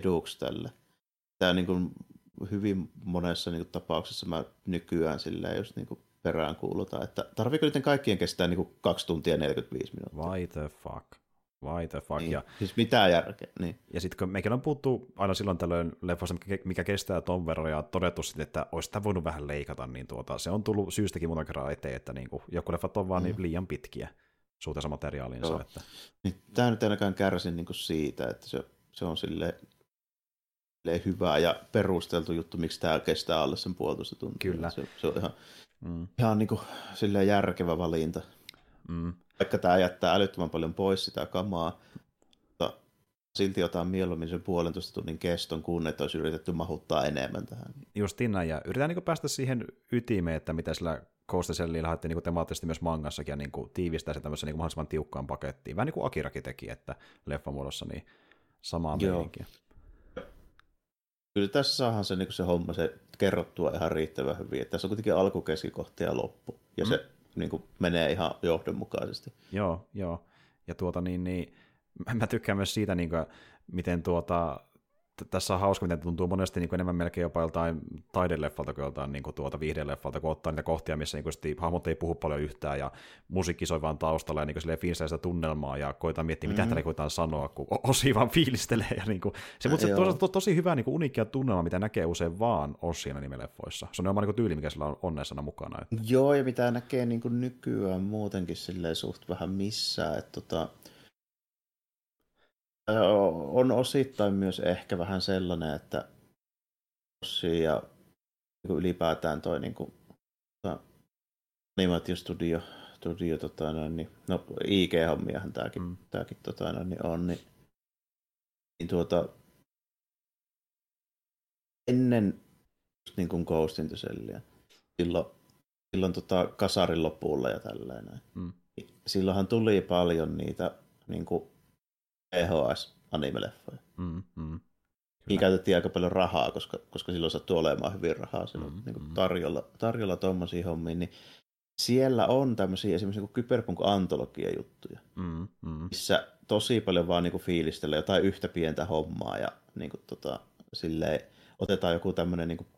eduksi tälle. Tämä niin kuin hyvin monessa niin kuin tapauksessa mä nykyään silleen just niin kuin perään kuulutaan, että tarviiko niiden kaikkien kestää niin kuin 2 tuntia 45 minuuttia? Why the fuck? Why the fuck? Niin, ja, siis mitään järkeä. Niin. Ja sitten kun mekin on puhuttu aina silloin tällöin leffoista, mikä kestää ton verran, ja todettu sitten, että olisi sitä voinut vähän leikata, niin tuota, se on tullut syystäkin muutakin kerran eteen, että niin kuin, joku leffat on vaan mm. niin liian pitkiä suhteessa materiaaliinsa. Joo. Että... Niin, tämä nyt ainakaan kärsin niin kuin siitä, että se, se on sille hyvä ja perusteltu juttu, miksi tämä kestää alle sen puolitoista tuntia. Kyllä. Se, se on ihan, mm. ihan niin kuin, järkevä valinta. Mm. Vaikka tämä jättää älyttömän paljon pois sitä kamaa, mutta silti otan mieluummin sen puolentoista tunnin keston, kun että olisi yritetty mahuttaa enemmän tähän. Just näin, ja yritetään niin päästä siihen ytimeen, että mitä sillä Ghost Shellilla lähdettiin niin temaattisesti myös mangassakin ja niin kuin tiivistää se niin kuin mahdollisimman tiukkaan pakettiin. Vähän niin kuin Akirakin teki, että leffamuodossa niin samaa meininkiä. Kyllä tässä saadaan se, niin se homma se kerrottua ihan riittävän hyvin. Että tässä on kuitenkin alku, keskikohta ja loppu. Ja mm. se niin kuin, menee ihan johdonmukaisesti. Joo, joo. Ja tuota niin, niin mä tykkään myös siitä, niin kuin, miten tuota, tässä on hauska, miten tuntuu monesti niin kuin enemmän melkein jopa joltain taideleffalta kuin joltain niin kuin tuota viihdeleffalta, kun ottaa niitä kohtia, missä niin kuin hahmot ei puhu paljon yhtään ja musiikki soi vaan taustalla ja niin kuin sitä tunnelmaa ja koetaan miettiä, mitä mm-hmm. täällä koetaan sanoa, kun Osi vaan fiilistelee. Ja niin kuin, se, mutta se on to, tosi hyvä niin kuin uniikkia tunnelma, mitä näkee usein vaan Ossien nimeleffoissa. Se on oma niin tyyli, mikä sillä on onnessana mukana. Että. Joo, ja mitä näkee niin kuin nykyään muutenkin silleen suht vähän missään, että tota, on osittain myös ehkä vähän sellainen, että Ossi ja niin ylipäätään toi niin kuin, tota, animaatiostudio, studio, tota, noin, niin, no IG-hommiahan tämäkin, mm. tämäkin tota, noin, niin on, niin, niin tuota, ennen niin kuin Ghost in the Shellia, silloin, silloin tota, kasarin lopulla ja tällainen, mm. silloinhan tuli paljon niitä niin kuin, EHS-animeleffoja. Mm, mm. Niin käytettiin aika paljon rahaa, koska, koska silloin sattuu olemaan hyvin rahaa silloin, mm, niin mm. tarjolla, tarjolla tuommoisiin hommiin, niin siellä on tämmöisiä esimerkiksi niin kyberpunk-antologia-juttuja, mm, mm. missä tosi paljon vaan niin kuin fiilistellään jotain yhtä pientä hommaa ja niin kuin, tota, silleen, otetaan joku tämmöinen niin kuin,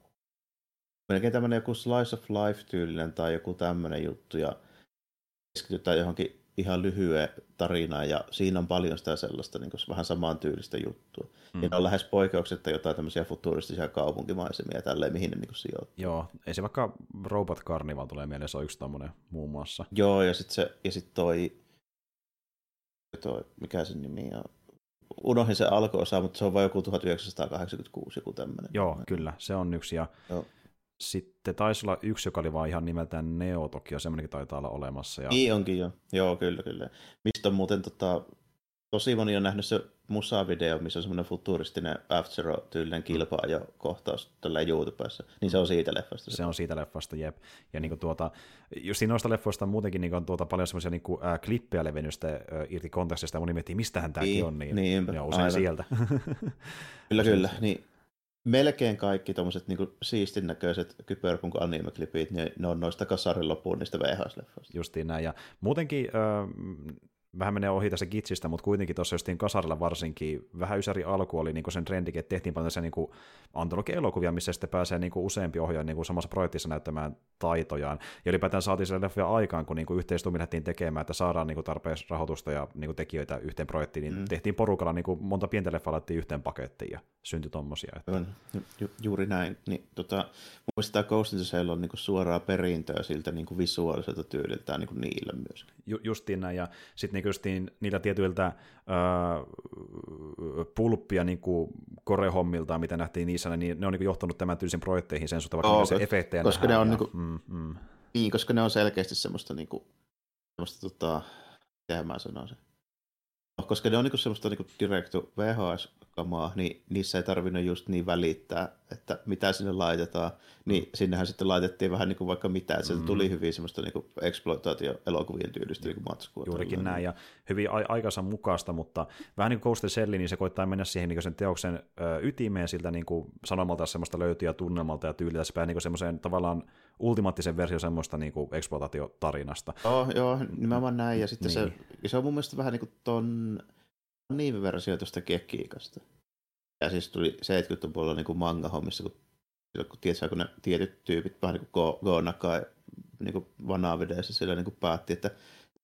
tämmöinen joku slice of life tyylinen tai joku tämmöinen juttu ja keskitytään johonkin ihan lyhyen tarinaa ja siinä on paljon sitä sellaista niin kuin vähän samantyylistä juttua. Mm. Ja ne on lähes poikkeuksetta jotain tämmöisiä futuristisia kaupunkimaisemia ja tälleen, mihin ne niin sijoittuu. Joo, ei se vaikka Robot Carnival tulee mieleen, se on yksi tommonen muun muassa. Joo, ja sitten ja sit toi, toi, mikä sen nimi on, unohdin se alkoosa, mutta se on vain joku 1986, joku tämmöinen. Joo, kyllä, se on yksi. Ja Joo. Sitten taisi olla yksi, joka oli vaan ihan nimeltään Neo Tokyo, semmoinenkin taitaa olla olemassa. Ja... Niin onkin jo, joo kyllä kyllä. Mistä on muuten tota, tosi moni on nähnyt se musavideo, missä on semmoinen futuristinen F-Zero-tyylinen kilpa-ajo-kohtaus tällä YouTubessa, niin se on siitä leffasta. Se on siitä leffasta, jep. Ja niin kuin tuota, just noista leffoista muutenkin niin on tuota paljon semmoisia niin kuin, äh, klippejä levennystä äh, irti kontekstista, ja moni miettii, mistähän tämäkin niin, on, niin, niin ja usein aivan. sieltä. kyllä, kyllä. Niin, melkein kaikki tuommoiset niin siistin näköiset kyberpunk anime-klipit, niin ne on noista kasarin loppuun niistä VHS-leffoista. Justiin näin, ja muutenkin äh, vähän menee ohi tässä gitsistä, mutta kuitenkin tuossa justiin kasarilla varsinkin, vähän ysäri alku oli niin sen trendikin, että tehtiin paljon tässä niin antologia-elokuvia, missä sitten pääsee niin useampi ohjaaja niin samassa projektissa näyttämään taitojaan. Ja ylipäätään saatiin sille leffoja aikaan, kun niin yhteistuumi lähdettiin tekemään, että saadaan niin tarpeeksi rahoitusta ja niin tekijöitä yhteen projektiin, niin mm. tehtiin porukalla niin monta pientä leffaa laitettiin yhteen pakettiin ja syntyi tommosia. Että... On, ju- juuri näin. Niin, tota, Muistaa Ghost in the Shell on niin suoraa perintöä siltä niin visuaaliselta tyyliltään niin niillä myös. Ju- justiin näin, ja sitten niin justiin niillä tietyiltä äh, pulppia niin kuin korehommilta, mitä nähtiin niissä, niin ne on niin kuin johtanut tämän tyylisiin projekteihin sen suhteen, vaikka oh, se efektejä koska ne on ja, niin, kuin, mm, mm. niin, koska ne on selkeästi semmoista, niin kuin, semmoista tota, mitä mä sanoisin, koska ne on niinku semmoista niinku direktu VHS-kamaa, niin niissä ei tarvinnut just niin välittää, että mitä sinne laitetaan, niin mm. sinnehän sitten laitettiin vähän niin kuin vaikka mitä, että sieltä mm. tuli hyvin semmoista niin exploitaatio-elokuvien tyylistä niin matskua. Juurikin näin, ja hyvin a- aikansa mukaista, mutta vähän niin kuin Ghost niin se koittaa mennä siihen niin sen teoksen ö, ytimeen siltä niin kuin sanomalta semmoista löytyä tunnelmalta ja tyyliltä, se niin semmoiseen tavallaan ultimaattisen versio semmoista niin kuin exploitaatiotarinasta. Joo, joo, nimenomaan näin, ja sitten niin. se, ja se on mun mielestä vähän niin kuin ton anime-versio tuosta Kekiikasta. Ja siis tuli 70-luvulla niin manga-hommissa, kun, kun, tiedätkö, kun ne tietyt tyypit vähän niin kuin Go, Go Nakai niin vanavideissa sillä niin kuin päätti, että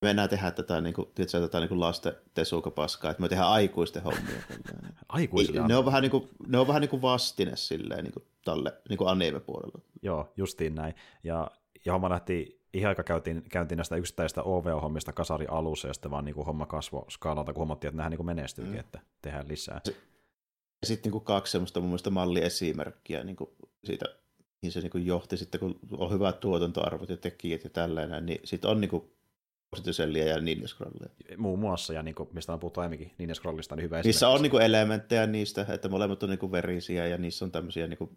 me enää tehdä tätä, niin kuin, tiedätkö, tätä niin kuin lasten tesukapaskaa, että me tehdään aikuisten hommia. Aikuisia? Ne on vähän niin kuin, ne on vähän niin kuin vastine silleen, niin kuin, tälle niin kuin anime-puolella. Joo, justiin näin. Ja, ja homma lähti ihan aika käytiin, käytiin näistä yksittäistä OVO-hommista kasari alussa, ja sitten vaan niin kuin homma kasvoi skaalalta, kun huomattiin, että nehän niin menestyykin, mm. että tehdään lisää. Ja sitten niin kaksi semmoista mun mielestä malliesimerkkiä niin kuin siitä, niin se niin kuin johti sitten, kun on hyvät tuotantoarvot ja tekijät ja tällainen, niin sitten on niin kuin Constitucellia ja Ninja Scrollia. Muun muassa, ja niin kuin, mistä on puhuttu aiemminkin Ninja Scrollista, niin hyvä Niissä on niin kuin elementtejä niistä, että molemmat on niin kuin verisiä, ja niissä on tämmöisiä niin kuin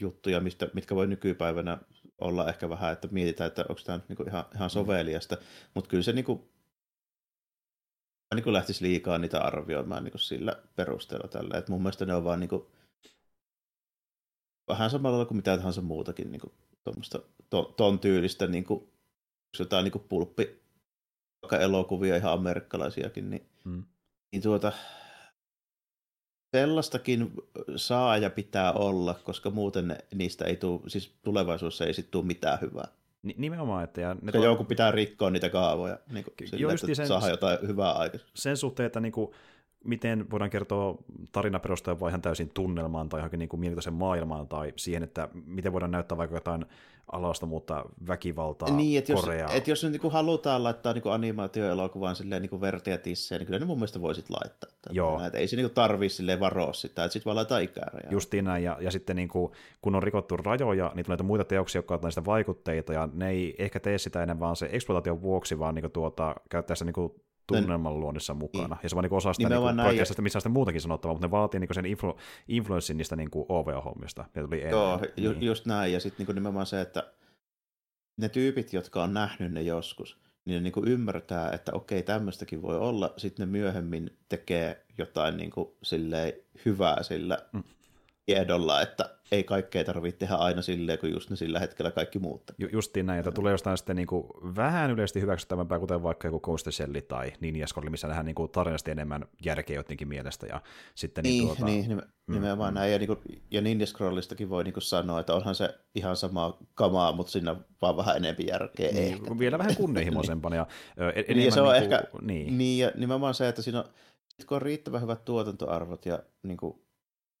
juttuja, mistä, mitkä voi nykypäivänä olla ehkä vähän, että mietitään, että onko tämä niin kuin ihan, ihan soveliasta, mutta kyllä se niin kuin, niin kuin lähtisi liikaa niitä arvioimaan niin kuin sillä perusteella tällä. Et mun mielestä ne on vaan niin kuin, vähän samalla tavalla kuin mitä tahansa muutakin niin kuin, ton, ton tyylistä niin kuin, jotain niin kuin pulppi vaikka elokuvia ihan amerikkalaisiakin, niin, hmm. niin tuota, sellaistakin saa ja pitää olla, koska muuten niistä ei tule, siis tulevaisuudessa ei sitten tule mitään hyvää. Nimenomaan, että... Ja ne to... joku pitää rikkoa niitä kaavoja, niin kuin, sille, että sen, saa jotain hyvää aikaisemmin. Sen suhteen, että niin kuin, miten voidaan kertoa tarina perustaa vai ihan täysin tunnelmaan tai johonkin niin kuin mielenkiintoisen maailmaan tai siihen, että miten voidaan näyttää vaikka jotain alastomuutta, väkivaltaa, niin, että Koreaa. Jos, että jos nyt niin halutaan laittaa niin animaatioelokuvaan silleen niin verta ja tissejä, niin kyllä ne mun mielestä voisit laittaa. Joo. Että ei se niin tarvii silleen varoa sitä, että sitten vaan laittaa ikärajaa. Justiin näin, ja, ja sitten niin kuin, kun on rikottu rajoja, niin tulee muita teoksia, jotka ottaa sitä vaikutteita, ja ne ei ehkä tee sitä enää vaan se eksploitaation vuoksi, vaan niin kuin, tuota, käyttää sitä niin kuin tunnelman luonnissa mukana. Niin. Ja se vaan niin osa sitä niin projektista, missä sitä muutakin sanottavaa, mutta ne vaatii niin sen influ- influenssin niistä niin OVO-hommista. tuli Joo, ju- niin. just näin. Ja sitten niin nimenomaan se, että ne tyypit, jotka on nähnyt ne joskus, niin ne niin kuin ymmärtää, että okei, tämmöistäkin voi olla. Sitten ne myöhemmin tekee jotain niin kuin silleen hyvää sillä mm. Tiedolla, että ei kaikkea tarvitse tehdä aina silleen, kun just ne sillä hetkellä kaikki muut. Ju- justiin näin, että tulee jostain sitten niin kuin vähän yleisesti hyväksyttävämpää, kuten vaikka joku Ghost Shell tai Ninja Scroll, missä nähdään niin kuin tarinasti enemmän järkeä jotenkin mielestä. Ja sitten niin, niin, tuota, niin nimenomaan mm, näin. Ja, niin kuin, ja Ninja Scrollistakin voi niin kuin sanoa, että onhan se ihan sama kamaa, mutta siinä vaan vähän enemmän järkeä. Niin, ehkä. Vielä vähän kunnianhimoisempana. ja, niin, ja se on niin kuin, ehkä, niin. niin, ja nimenomaan se, että siinä on, kun on riittävän hyvät tuotantoarvot ja niin kuin,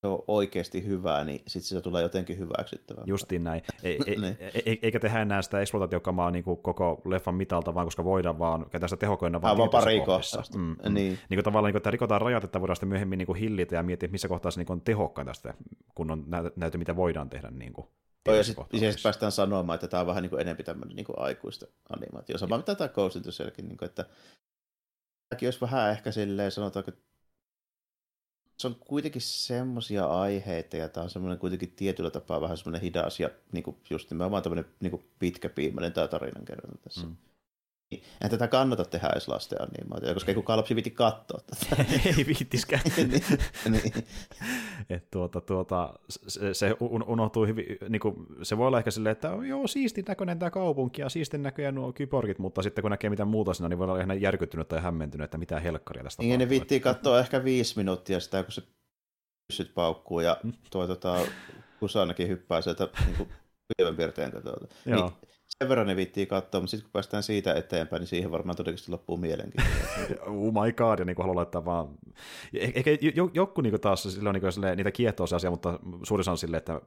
se on oikeasti hyvää, niin sitten se tulee jotenkin hyväksyttävää. Justiin näin. Ei, ei, niin. ei, eikä tehdä enää sitä eksploitaatiokamaa niin kuin koko leffan mitalta, vaan koska voidaan vaan käyttää sitä tehokoina vaan Aivan pari kohtaa. Mm, mm. Niin. niin kuin tavallaan, niin kuin, että rikotaan rajat, että voidaan sitten myöhemmin niin kuin hillitä ja miettiä, missä kohtaa se niin on tehokkainta sitä, kun on näyty, mitä voidaan tehdä. Niin kuin, ja sitten sit päästään sanomaan, että tämä on vähän niin kuin enemmän tämmöinen niin kuin aikuista animaatio. Sama mitä tämä Ghost in niin kuin, että tämäkin olisi vähän ehkä silleen, sanotaanko, se on kuitenkin semmoisia aiheita, ja tämä on semmoinen kuitenkin tietyllä tapaa vähän semmoinen hidas ja niin kuin just nimenomaan tämmöinen niin kuin pitkäpiimäinen tämä tarinankerronta tässä. Mm. Niin, en tätä kannata tehdä edes lasten animaatioita, koska ei kukaan lapsi viitti katsoa tätä. ei viittiskään. niin, niin. Et tuota, tuota, se, se unohtuu hyvin, niin kuin, se voi olla ehkä silleen, että joo, siistin näköinen tämä kaupunki ja siistin näköjä nuo kyborgit, mutta sitten kun näkee mitään muuta siinä, niin voi olla ihan järkyttynyt tai hämmentynyt, että mitä helkkaria tästä Niin, ne viittii katsoa ehkä viisi minuuttia sitä, kun se pyssyt paukkuu ja mm. tuo tota, Kusanakin hyppää sieltä niin kuin, piirteen katolta. Joo. Niin, sen verran ne viittii katsoa, mutta sitten kun päästään siitä eteenpäin, niin siihen varmaan todennäköisesti loppuu mielenkiintoista. oh my god, ja niin haluaa laittaa vaan... Ehkä joku niin taas silloin niin silleen, niitä kiehtoo se asia, mutta suurin on silleen, että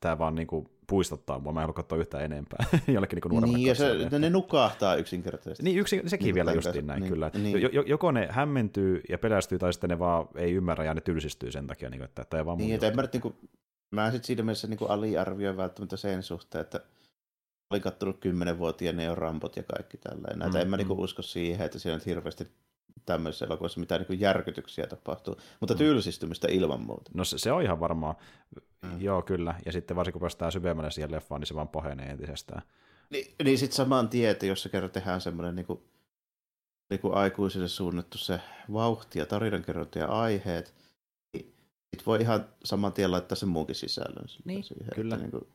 tämä vaan niin kuin puistottaa mua, mä en halua katsoa yhtään enempää jollekin niin nuoremmalle Niin, ja se, ne nukahtaa yksinkertaisesti. Niin, yksin, sekin niin, vielä justiin näin, niin, kyllä. Niin. joko ne hämmentyy ja pelästyy, tai sitten ne vaan ei ymmärrä ja ne tylsistyy sen takia, niin, että tämä ei vaan Niin, että en mä, niin kuin, mä sitten siinä mielessä niin kuin aliarvioin välttämättä sen suhteen, että olin kattonut kymmenenvuotiaana ne on rampot ja kaikki tällä. Näitä mm, en mä niinku usko siihen, että siellä on hirveästi tämmöisessä elokuvassa mitään niinku järkytyksiä tapahtuu, mutta mm. tylsistymistä ilman muuta. No se, se on ihan varmaa. Mm. Joo, kyllä. Ja sitten varsinkin kun päästään syvemmälle siihen leffaan, niin se vaan pahenee entisestään. Niin, niin sitten saman tietä, jos se kerran tehdään semmoinen niinku, niinku aikuisille suunnattu se vauhti ja tarinankerronta ja aiheet, niin sit voi ihan saman tien laittaa sen muunkin sisällön. Niin, siihen, kyllä. Että, niinku,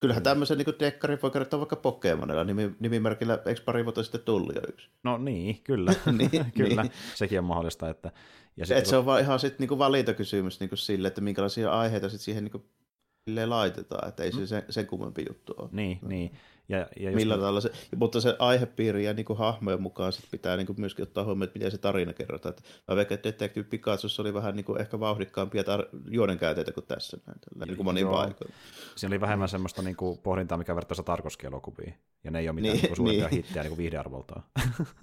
Kyllähän tämmöisen niin dekkarin voi kertoa vaikka Pokemonilla, nimi, nimimerkillä eikö pari vuotta sitten tullut jo yksi? No niin, kyllä. niin, kyllä, niin. sekin on mahdollista. Että, ja sit, Et se on vaan ihan sit niinku valintakysymys niinku sille, että minkälaisia aiheita sit siihen niinku laitetaan, että ei se mm. sen, sen kummempi juttu ole. Niin, no. niin. Ja, ja Millä tavalla se, mutta se aihepiiri ja niin kuin hahmojen mukaan sit pitää niin kuin myöskin ottaa huomioon, että miten se tarina kerrotaan. Että mä veikkaan, että Detective Pikachussa oli vähän niin kuin ehkä vauhdikkaampia tar- juonenkäyteitä kuin tässä. Näin, tällä, niin kuin monin paikoin. Siinä oli vähemmän semmoista niin kuin pohdintaa, mikä vertaisi Tarkovski-elokuviin. Ja ne ei ole mitään niin, niin suurempia niin. hittejä niin kuin viihdearvoltaan.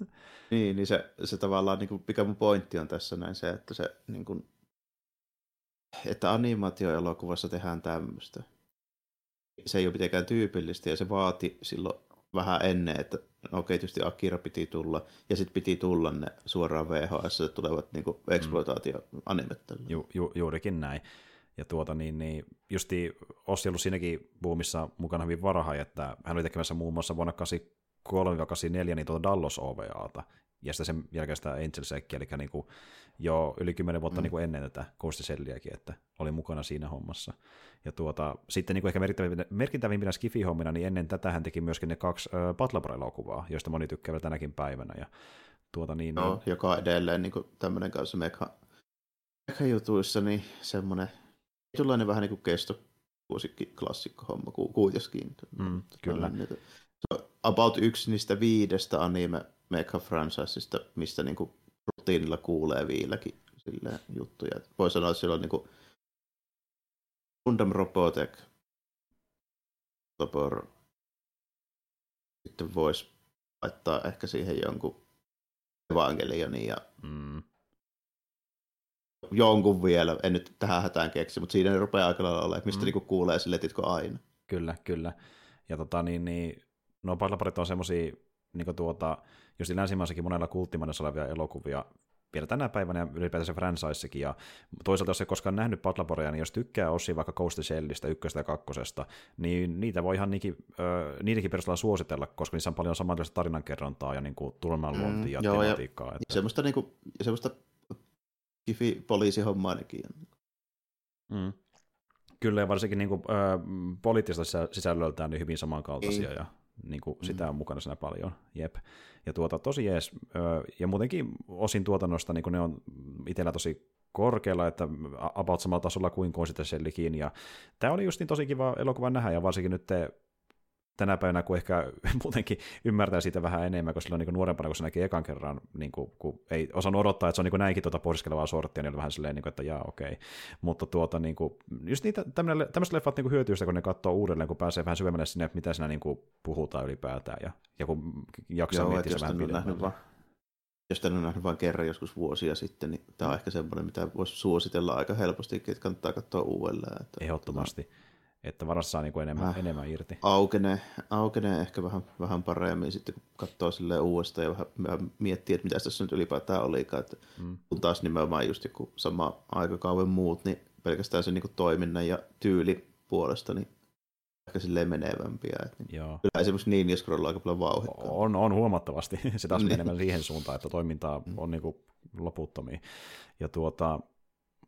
niin, niin se, se tavallaan, niin kuin, mikä mun pointti on tässä näin se, että se niin kuin, että animaatioelokuvassa tehdään tämmöistä se ei ole mitenkään tyypillistä ja se vaati silloin vähän ennen, että no okei, tietysti Akira piti tulla, ja sitten piti tulla ne suoraan VHS tulevat niin eksploitaatioanimet. Ju, ju, juurikin näin. Ja tuota niin, niin justi Ossi ollut siinäkin buumissa mukana hyvin varhain, että hän oli tekemässä muun muassa vuonna 83-84 niin tuota Dallos OVAta, ja sitten sen jälkeen sitä Angel Seckia, eli niin kuin jo yli kymmenen vuotta mm. niin kuin ennen tätä Ghostiselliäkin, että oli mukana siinä hommassa. Ja tuota, sitten niin kuin ehkä merkittävimpinä, merkittävimpinä Skifi-hommina, niin ennen tätä hän teki myöskin ne kaksi äh, Patlabra-elokuvaa, joista moni tykkää tänäkin päivänä. Ja tuota, niin, no, niin... joka on edelleen niin tämmöinen kanssa meka, meka jutuissa, niin semmoinen tietynlainen vähän niin kuin kesto klassikko homma kuitenkin. Mm, kyllä. Niin, se on about yksi niistä viidestä anime mecha franchisesta, mistä niin kuin rutiinilla kuulee viilläkin juttuja. Voi sanoa, että sillä on niin kuin Gundam Robotech, Topor. Sitten voisi laittaa ehkä siihen jonkun Evangelionin ja mm. jonkun vielä, en nyt tähän hätään keksi, mutta siinä rupeaa aika lailla olemaan, mistä mm. niinku kuulee sille, aina. Kyllä, kyllä. Ja tota, niin, niin, no parlaparit on semmosia, niin tuota, jos länsimaissakin monella kulttimainen olevia elokuvia, vielä tänä päivänä ja ylipäätään se franchisekin. Ja toisaalta, jos ei koskaan nähnyt Patlaborea, niin jos tykkää osia vaikka Ghost Shellistä, ykköstä ja kakkosesta, niin niitä voi ihan niinkin, äh, niidenkin perusteella suositella, koska niissä on paljon samanlaista tarinankerrontaa ja niin tunnelmanluontia mm, ja joo, tematiikkaa. Ja, että... semmoista, niin kuin, semmoista kifi-poliisihommaa nekin Mm. Kyllä, ja varsinkin niin kuin, äh, poliittista sisällöltään niin hyvin samankaltaisia, mm. ja niin kuin, mm. sitä on mukana siinä paljon. Jep. Ja tuota, tosi jees. Ja muutenkin osin tuotannosta niin kuin ne on itsellä tosi korkealla, että about samalla tasolla kuin Consistencellikin, ja tämä oli just niin tosi kiva elokuva nähdä, ja varsinkin nyt te tänä päivänä, kun ehkä muutenkin ymmärtää siitä vähän enemmän, kun silloin niin nuorempana, kun se näkee ekan kerran, niin kuin, kun ei osannut odottaa, että se on niin näinkin tuota pohdiskelevaa sorttia, niin oli vähän silleen, niin kuin, että jaa, okei. Okay. Mutta tuota, niin kuin, just niitä, tämmöiset leffat niin hyötyy sitä, kun ne katsoo uudelleen, kun pääsee vähän syvemmälle sinne, että mitä siinä niin kuin, puhutaan ylipäätään, ja, ja kun jaksaa Joo, miettiä vähän pidemmän. Jos tämän on nähnyt vain kerran joskus vuosia sitten, niin tämä on ehkä semmoinen, mitä voisi suositella aika helposti, että kannattaa katsoa uudelleen. Että, Ehdottomasti. Että varassa saa niin kuin enemmän, äh, enemmän irti. Aukenee, aukenee ehkä vähän, vähän paremmin sitten, kun katsoo silleen uudestaan ja vähän, vähän miettii, että mitä tässä nyt ylipäätään olikaan. Että mm. Kun taas nimenomaan just joku sama aikakauden muut, niin pelkästään se niin kuin toiminnan ja tyyli puolesta, niin ehkä silleen menevämpiä. Että niin Joo. Kyllä esimerkiksi niin, jos scrollaa aika paljon vauhdikkaa. On, on huomattavasti. Se taas niin. enemmän siihen suuntaan, että toimintaa mm. on niin kuin loputtomia. Ja tuota,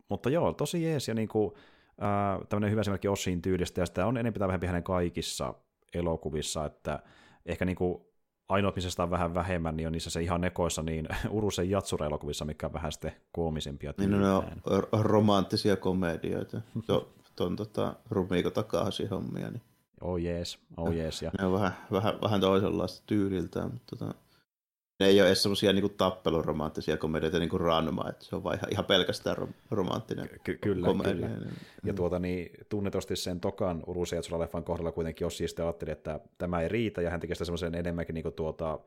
mutta joo, tosi jees. Ja niin kuin, äh, tämmöinen hyvä esimerkki Ossin tyylistä, ja sitä on enemmän tai vähempi hänen kaikissa elokuvissa, että ehkä niin kuin ainoat, missä sitä on vähän vähemmän, niin on niissä se ihan nekoissa, niin Urusen Jatsura-elokuvissa, mikä on vähän sitten koomisempia. Niin ne on romanttisia komedioita. Tuon to, tota, Rumiko Takahashi hommia. Niin. Oh jees, oh jees. Ja... Ne on vähän, vähän, vähän toisenlaista tyyliltään, mutta tota, ne ei ole edes semmoisia niin tappeluromanttisia komedioita niin kuin Ranma, että se on vaan ihan, ihan pelkästään rom- romanttinen Ky- kyllä, komedia. Kyllä. Ja tuota, niin, tunnetusti sen Tokan Urusi-leffan kohdalla kuitenkin Ossi sitten ajatteli, että tämä ei riitä, ja hän teki sitä semmoisen enemmänkin niin kuin tuota,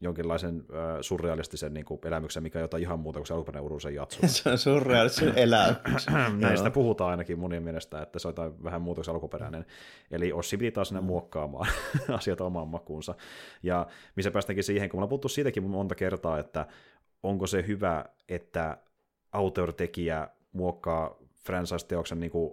jonkinlaisen äh, surrealistisen niin kuin, elämyksen, mikä on jotain ihan muuta kuin se alkuperäinen Urusen jatsu. se on surrealistisen elämyksen. Näistä puhutaan ainakin monien mielestä, että se on jotain vähän muuta kuin se alkuperäinen. Eli Ossi piti taas sinne mm. muokkaamaan asioita omaan makuunsa. Ja missä päästäänkin siihen, kun me ollaan puhuttu siitäkin monta kertaa, että onko se hyvä, että auteur-tekijä muokkaa franchise-teoksen niin kuin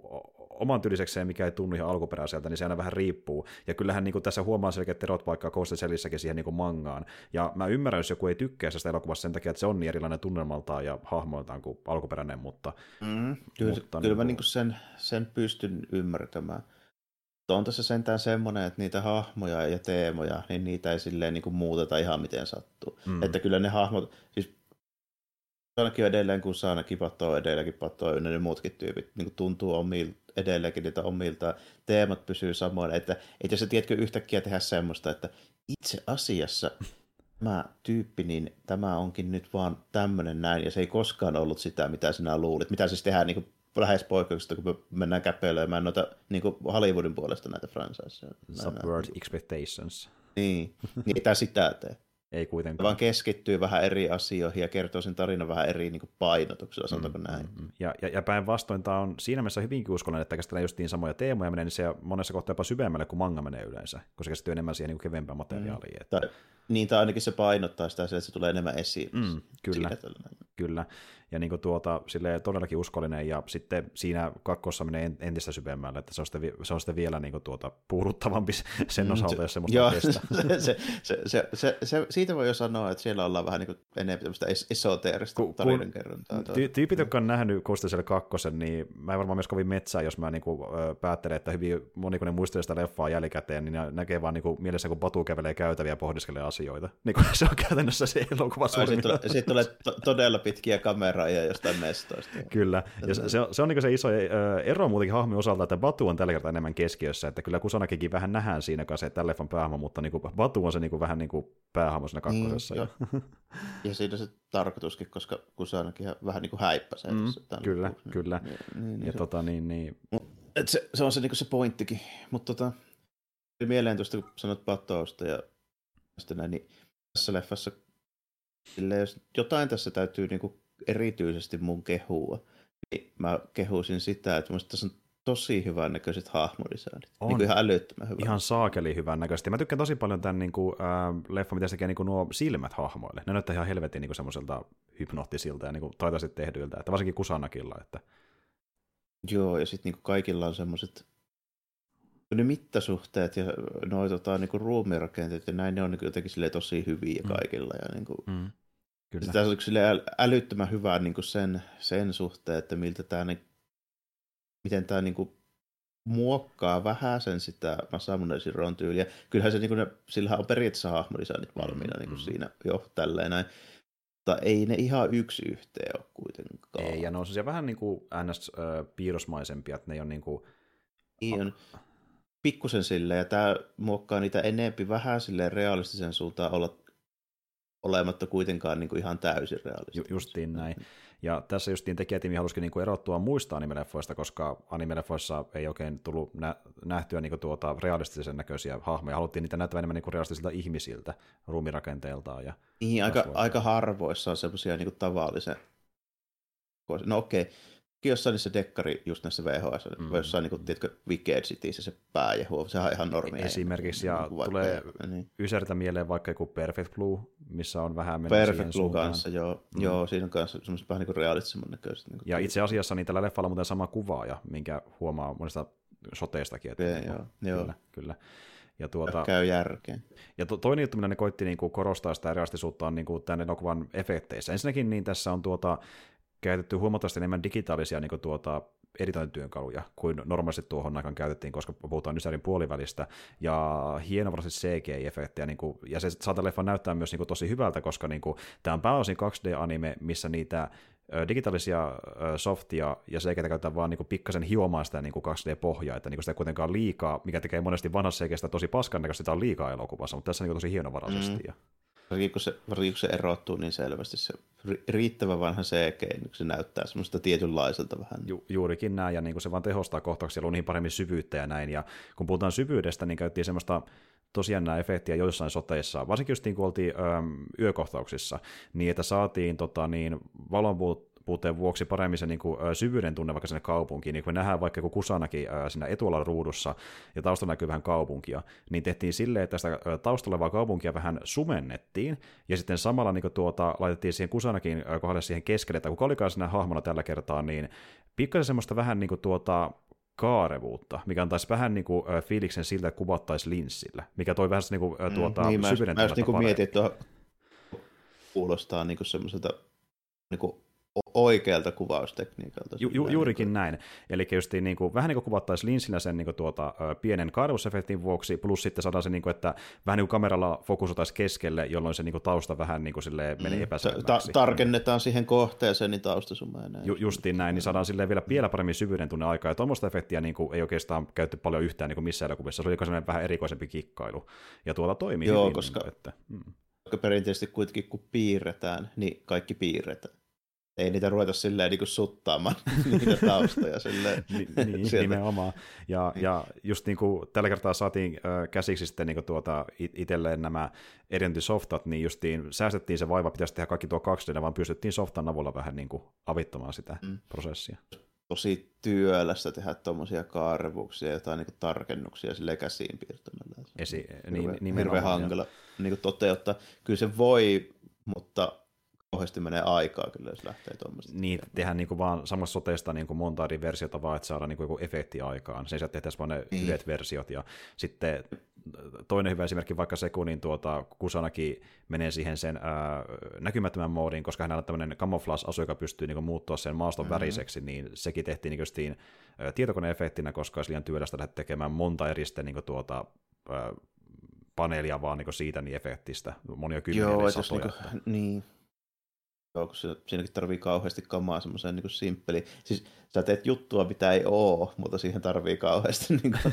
oman tyylisekseen, mikä ei tunnu ihan alkuperäiseltä, niin se aina vähän riippuu. Ja kyllähän niin kuin tässä huomaa selkeät erot vaikka Ghost siihen niin kuin mangaan. Ja mä ymmärrän, jos joku ei tykkää sitä elokuvasta sen takia, että se on niin erilainen tunnelmaltaan ja hahmoiltaan kuin alkuperäinen, mutta... Mm, kyllä mutta, kyllä niin mä niin kuin sen, sen pystyn ymmärtämään. On tässä sentään semmoinen, että niitä hahmoja ja teemoja, niin niitä ei silleen niin kuin muuteta ihan miten sattuu. Mm. Että kyllä ne hahmot, siis ainakin edelleen, kun saa ainakin pattoa edelläkin pattoa, ne muutkin tyypit niin tuntuu omilta edelleenkin niitä omilta teemat pysyy samoin, että, että jos sä tiedätkö yhtäkkiä tehdä semmoista, että itse asiassa tämä tyyppi, niin tämä onkin nyt vaan tämmöinen näin, ja se ei koskaan ollut sitä, mitä sinä luulit. Mitä siis tehdään niin kuin lähes poikkeuksista, kun me mennään käpeilemään noita niin kuin Hollywoodin puolesta näitä franchiseja. Subvert expectations. Niin, niin ei sitä tee. Ei kuitenkaan. Vaan keskittyy vähän eri asioihin ja kertoo sen tarinan vähän eri niin painotuksella, sanotaanko mm, näin. Mm, mm. Ja, ja, ja päinvastoin tämä on siinä mielessä hyvinkin uskollinen, että käsitellään justiin samoja teemoja menee, niin se monessa kohtaa jopa syvemmälle kuin manga menee yleensä, koska se käsittyy enemmän siihen niin kevempään materiaaliin. Mm. Että... Tai, niin, tai ainakin se painottaa sitä, että se tulee enemmän esiin. Mm, kyllä, kyllä. Ja niin kuin tuota, sille todellakin uskollinen, ja sitten siinä kakkossa menee entistä syvemmälle, että se on sitten, se on sitten vielä niin kuin tuota, puuduttavampi sen mm, osalta, jos semmoista joo, se, se, se, se, se, se, siitä voi jo sanoa, että siellä ollaan vähän niin kuin enemmän tämmöistä esoteerista ku, tarinankerrontaa. Ty, tyypit, jotka on nähnyt Kostaselle kakkosen, niin mä en varmaan myös kovin metsää, jos mä niin kuin, päättelen, että hyvin moni, kun ne muistelee sitä leffaa jälkikäteen, niin näkee vaan niin kuin, mielessä, kun Batu kävelee käytäviä ja pohdiskelee asioita. Niin kuin, se on käytännössä se elokuva Sitten tulee, sit tulee to, todella pitkiä kameroja jostain mestoista. Kyllä, ja se, se on, se on niin se iso ero muutenkin hahmon osalta, että Batu on tällä kertaa enemmän keskiössä, että kyllä Kusanakikin vähän nähdään siinä kanssa, että leffan päähahmo, mutta niin kuin Batu on se niin kuin, vähän niin kuin päähahmo siinä kakkosessa. Mm, ja. ja siinä se tarkoituskin, koska Kusanakin vähän niin kuin häippäsee. Mm, kyllä, niin, kyllä. Niin, niin, ja se, tota, niin, niin. Et se, se, on se, niin kuin se pointtikin, mutta tota, mieleen tuosta, kun sanot Batosta ja näin, niin tässä leffassa sille, jos jotain tässä täytyy niin kuin erityisesti mun kehua, niin mä kehuisin sitä, että musta tässä on tosi hyvän näköiset hahmodesignit. On. Niin kuin ihan älyttömän hyvä. Ihan saakeli hyvän näköisesti. Mä tykkään tosi paljon tämän niin kuin, äh, leffan, mitä se tekee niin kuin nuo silmät hahmoille. Ne näyttää ihan helvetin niin semmoiselta hypnoottisilta ja niin kuin taitaisesti tehdyiltä, että varsinkin Kusanakilla. Että... Joo, ja sitten niin kaikilla on semmoiset ne mittasuhteet ja nuo tota, niin ruumirakenteet ja näin, ne on niin jotenkin tosi hyviä mm. kaikilla. Ja, niin kuin, mm. Kyllä. Tämä on älyttömän hyvää niin kuin sen, sen suhteen, että miltä tämä, niin, miten tämä niin kuin muokkaa vähän sen sitä Masamune Shiron tyyliä. Kyllähän se, niin kuin ne, sillähän on periaatteessa hahmodesignit valmiina mm, niin kuin mm. siinä jo tälleen näin. Mutta ei ne ihan yksi yhteen ole kuitenkaan. Ei, ja ne on vähän niin kuin NS-piirrosmaisempia, että ne on niin kuin... Niin on pikkusen silleen, ja tämä muokkaa niitä enempi vähän silleen realistisen suuntaan olla olematta kuitenkaan niin kuin ihan täysin realistinen. Ju, justiin näin. Ja tässä justiin tekijätiimi halusikin niin kuin erottua muista animeleffoista, koska animeleffoissa ei oikein tullut nä- nähtyä niin kuin tuota realistisen näköisiä hahmoja. Haluttiin niitä näyttää enemmän niin kuin realistisilta ihmisiltä ruumirakenteeltaan. Ja niin, aika, aika harvoissa on semmoisia niin tavallisen... No okei, okay jossain niissä dekkari, just näissä VHS, mm. jossain niin kuin, tiedätkö, Wicked Cityssä se pääjehu, sehän on ihan normi. Esimerkiksi, ja niin, tulee niin. Ysertä mieleen vaikka joku Perfect Blue, missä on vähän mennyt Perfect Blue suuntaan. kanssa, joo. Mm. joo, siinä on kanssa semmoiset vähän niin kuin realistisemman näköiset. Niin ja itse asiassa niin tällä leffalla on muuten sama kuvaaja, minkä huomaa monesta soteistakin. Että yeah, joo, kyllä, joo. kyllä. Ja tuota, käy järkeen. Ja to, toinen juttu, mitä ne koitti niin kuin korostaa sitä realistisuutta, on niin kuin tämän elokuvan efekteissä. Ensinnäkin niin tässä on tuota, käytetty huomattavasti enemmän digitaalisia niin kuin tuota, editointityönkaluja kuin normaalisti tuohon aikaan käytettiin, koska puhutaan Ysärin puolivälistä, ja hienovaraisesti CGI-efektejä, niin kuin, ja se saattaa leffa näyttää myös niin kuin, tosi hyvältä, koska niin kuin, tämä on pääosin 2D-anime, missä niitä digitaalisia softia ja se käytetään vaan niin pikkasen hiomaan sitä niin 2D-pohjaa, että niin sitä ei kuitenkaan liikaa, mikä tekee monesti vanhassa CGistä tosi paskan näköistä, sitä on liikaa elokuvassa, mutta tässä on niin tosi hienovaraisesti. Mm. Varsinkin kun, se, varsinkin kun se erottuu niin selvästi, se riittävän vanha CG, niin se näyttää semmoista tietynlaiselta vähän. Ju, juurikin näin, ja niin kuin se vaan tehostaa kohtauksia, on niin paremmin syvyyttä ja näin, ja kun puhutaan syvyydestä, niin käytiin semmoista tosiaan nämä efektiä joissain soteissa, varsinkin just niin kun oltiin öö, yökohtauksissa, niin että saatiin tota, niin, valonpuut puutteen vuoksi paremmin se niin kuin, syvyyden tunne vaikka sinne kaupunkiin, niin kun me nähdään vaikka joku Kusanakin siinä etualalla ruudussa ja taustalla näkyy vähän kaupunkia, niin tehtiin silleen, että sitä taustalla olevaa kaupunkia vähän sumennettiin, ja sitten samalla niin kuin, tuota, laitettiin siihen Kusanakin kohdalle siihen keskelle, että kun olikaan siinä hahmona tällä kertaa, niin pikkasen semmoista vähän niin kuin, tuota, kaarevuutta, mikä antaisi vähän niin kuin, fiiliksen siltä, että kuvattaisiin linssillä, mikä toi vähän niin kuin, tuota, mm, niin, syvyyden mä, mä niin mietin, että kuulostaa niin kuin semmoiselta niin kuin oikealta kuvaustekniikalta. Ju, ju, juurikin näin. Eli just niin kuin, vähän niin kuin kuvattaisiin linsillä sen niin kuin, tuota, pienen kaarevuusefektin vuoksi, plus sitten saadaan se, niin kuin, että vähän niin kuin kameralla fokusoitaisiin keskelle, jolloin se niin kuin, tausta vähän niin kuin, silleen, menee mm. epäselväksi. Ta- tarkennetaan siihen kohteeseen, niin taustasumma ja näin. Ju, justiin näin, niin saadaan silleen vielä, vielä paremmin syvyyden tunne aikaa, ja tuommoista efektiä niin kuin, ei oikeastaan käytetty paljon yhtään niin kuin missään elokuvissa, se oli sellainen vähän erikoisempi kikkailu, ja tuota toimii Joo, hyvin. koska, niin, että, mm. koska perinteisesti kuitenkin kun piirretään, niin kaikki piirretään ei niitä ruveta silleen niin suttaamaan niitä taustoja silleen. niin, nimenomaan. Ja, niin. ja just niin kuin tällä kertaa saatiin äh, käsiksi sitten niin tuota, itselleen nämä softat, niin justiin säästettiin se vaiva, pitäisi tehdä kaikki tuo 2D, vaan pystyttiin softan avulla vähän niin kuin avittamaan sitä mm. prosessia. Tosi työlästä tehdä tuommoisia karvuksia, jotain niin kuin tarkennuksia sille käsiin piirtämällä. Esi- hirveän, niin, hirveän hankala niin kuin toteuttaa. Kyllä se voi, mutta kauheasti menee aikaa kyllä, jos lähtee tuommoista. Niin, tehdään niin kuin vaan samassa soteesta niin kuin monta eri versiota vaan, että saadaan niin kuin joku efekti aikaan. Sen sijaan tehtäisiin vaan ne niin. yhdet versiot. Ja sitten toinen hyvä esimerkki vaikka se, kun niin tuota, Kusanakin menee siihen sen ää, näkymättömän moodiin, koska hänellä on tämmöinen camouflage-asu, joka pystyy niin muuttua sen maaston mm-hmm. väriseksi, niin sekin tehtiin niin kuin, tietokoneefektinä, koska olisi liian työlästä lähteä tekemään monta eri sitten, niin kuin, ää, paneelia vaan niin siitä niin efektistä, monia kymmeniä Joo, satoja. Niin, kuin, niin, Joo, kun siinäkin tarvii kauheasti kamaa semmoiseen niin simppeli. Siis sä teet juttua, mitä ei oo, mutta siihen tarvii kauheasti niin kuin,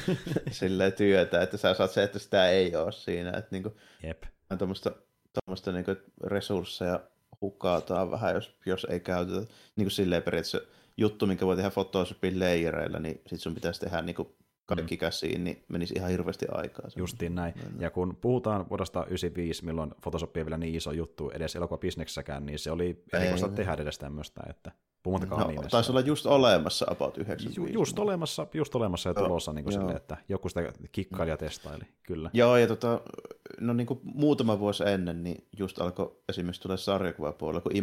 työtä, että sä saat se, että sitä ei ole siinä. Että niin kuin, Jep. Tuommoista, tuommoista niin kuin resursseja hukataan vähän, jos, jos ei käytetä. Niin kuin silleen periaatteessa juttu, minkä voi tehdä Photoshopin layereilla, niin sit sun pitäisi tehdä niin kuin kaikki mm. käsiin, niin menisi ihan hirveästi aikaa. Justiin näin. Ja kun puhutaan vuodesta 1995, milloin Photoshop ei vielä niin iso juttu edes elokuvabisneksessäkään, niin se oli erikoista tehdä edes tämmöistä, että puhumattakaan no, Taisi olla just olemassa about 95. Ju, just olemassa, just olemassa ja tulossa niin kuin sille, että joku sitä kikkailija testaili, kyllä. Joo, ja tota, no niin kuin muutama vuosi ennen, niin just alkoi esimerkiksi tulla sarjakuvapuolella, kun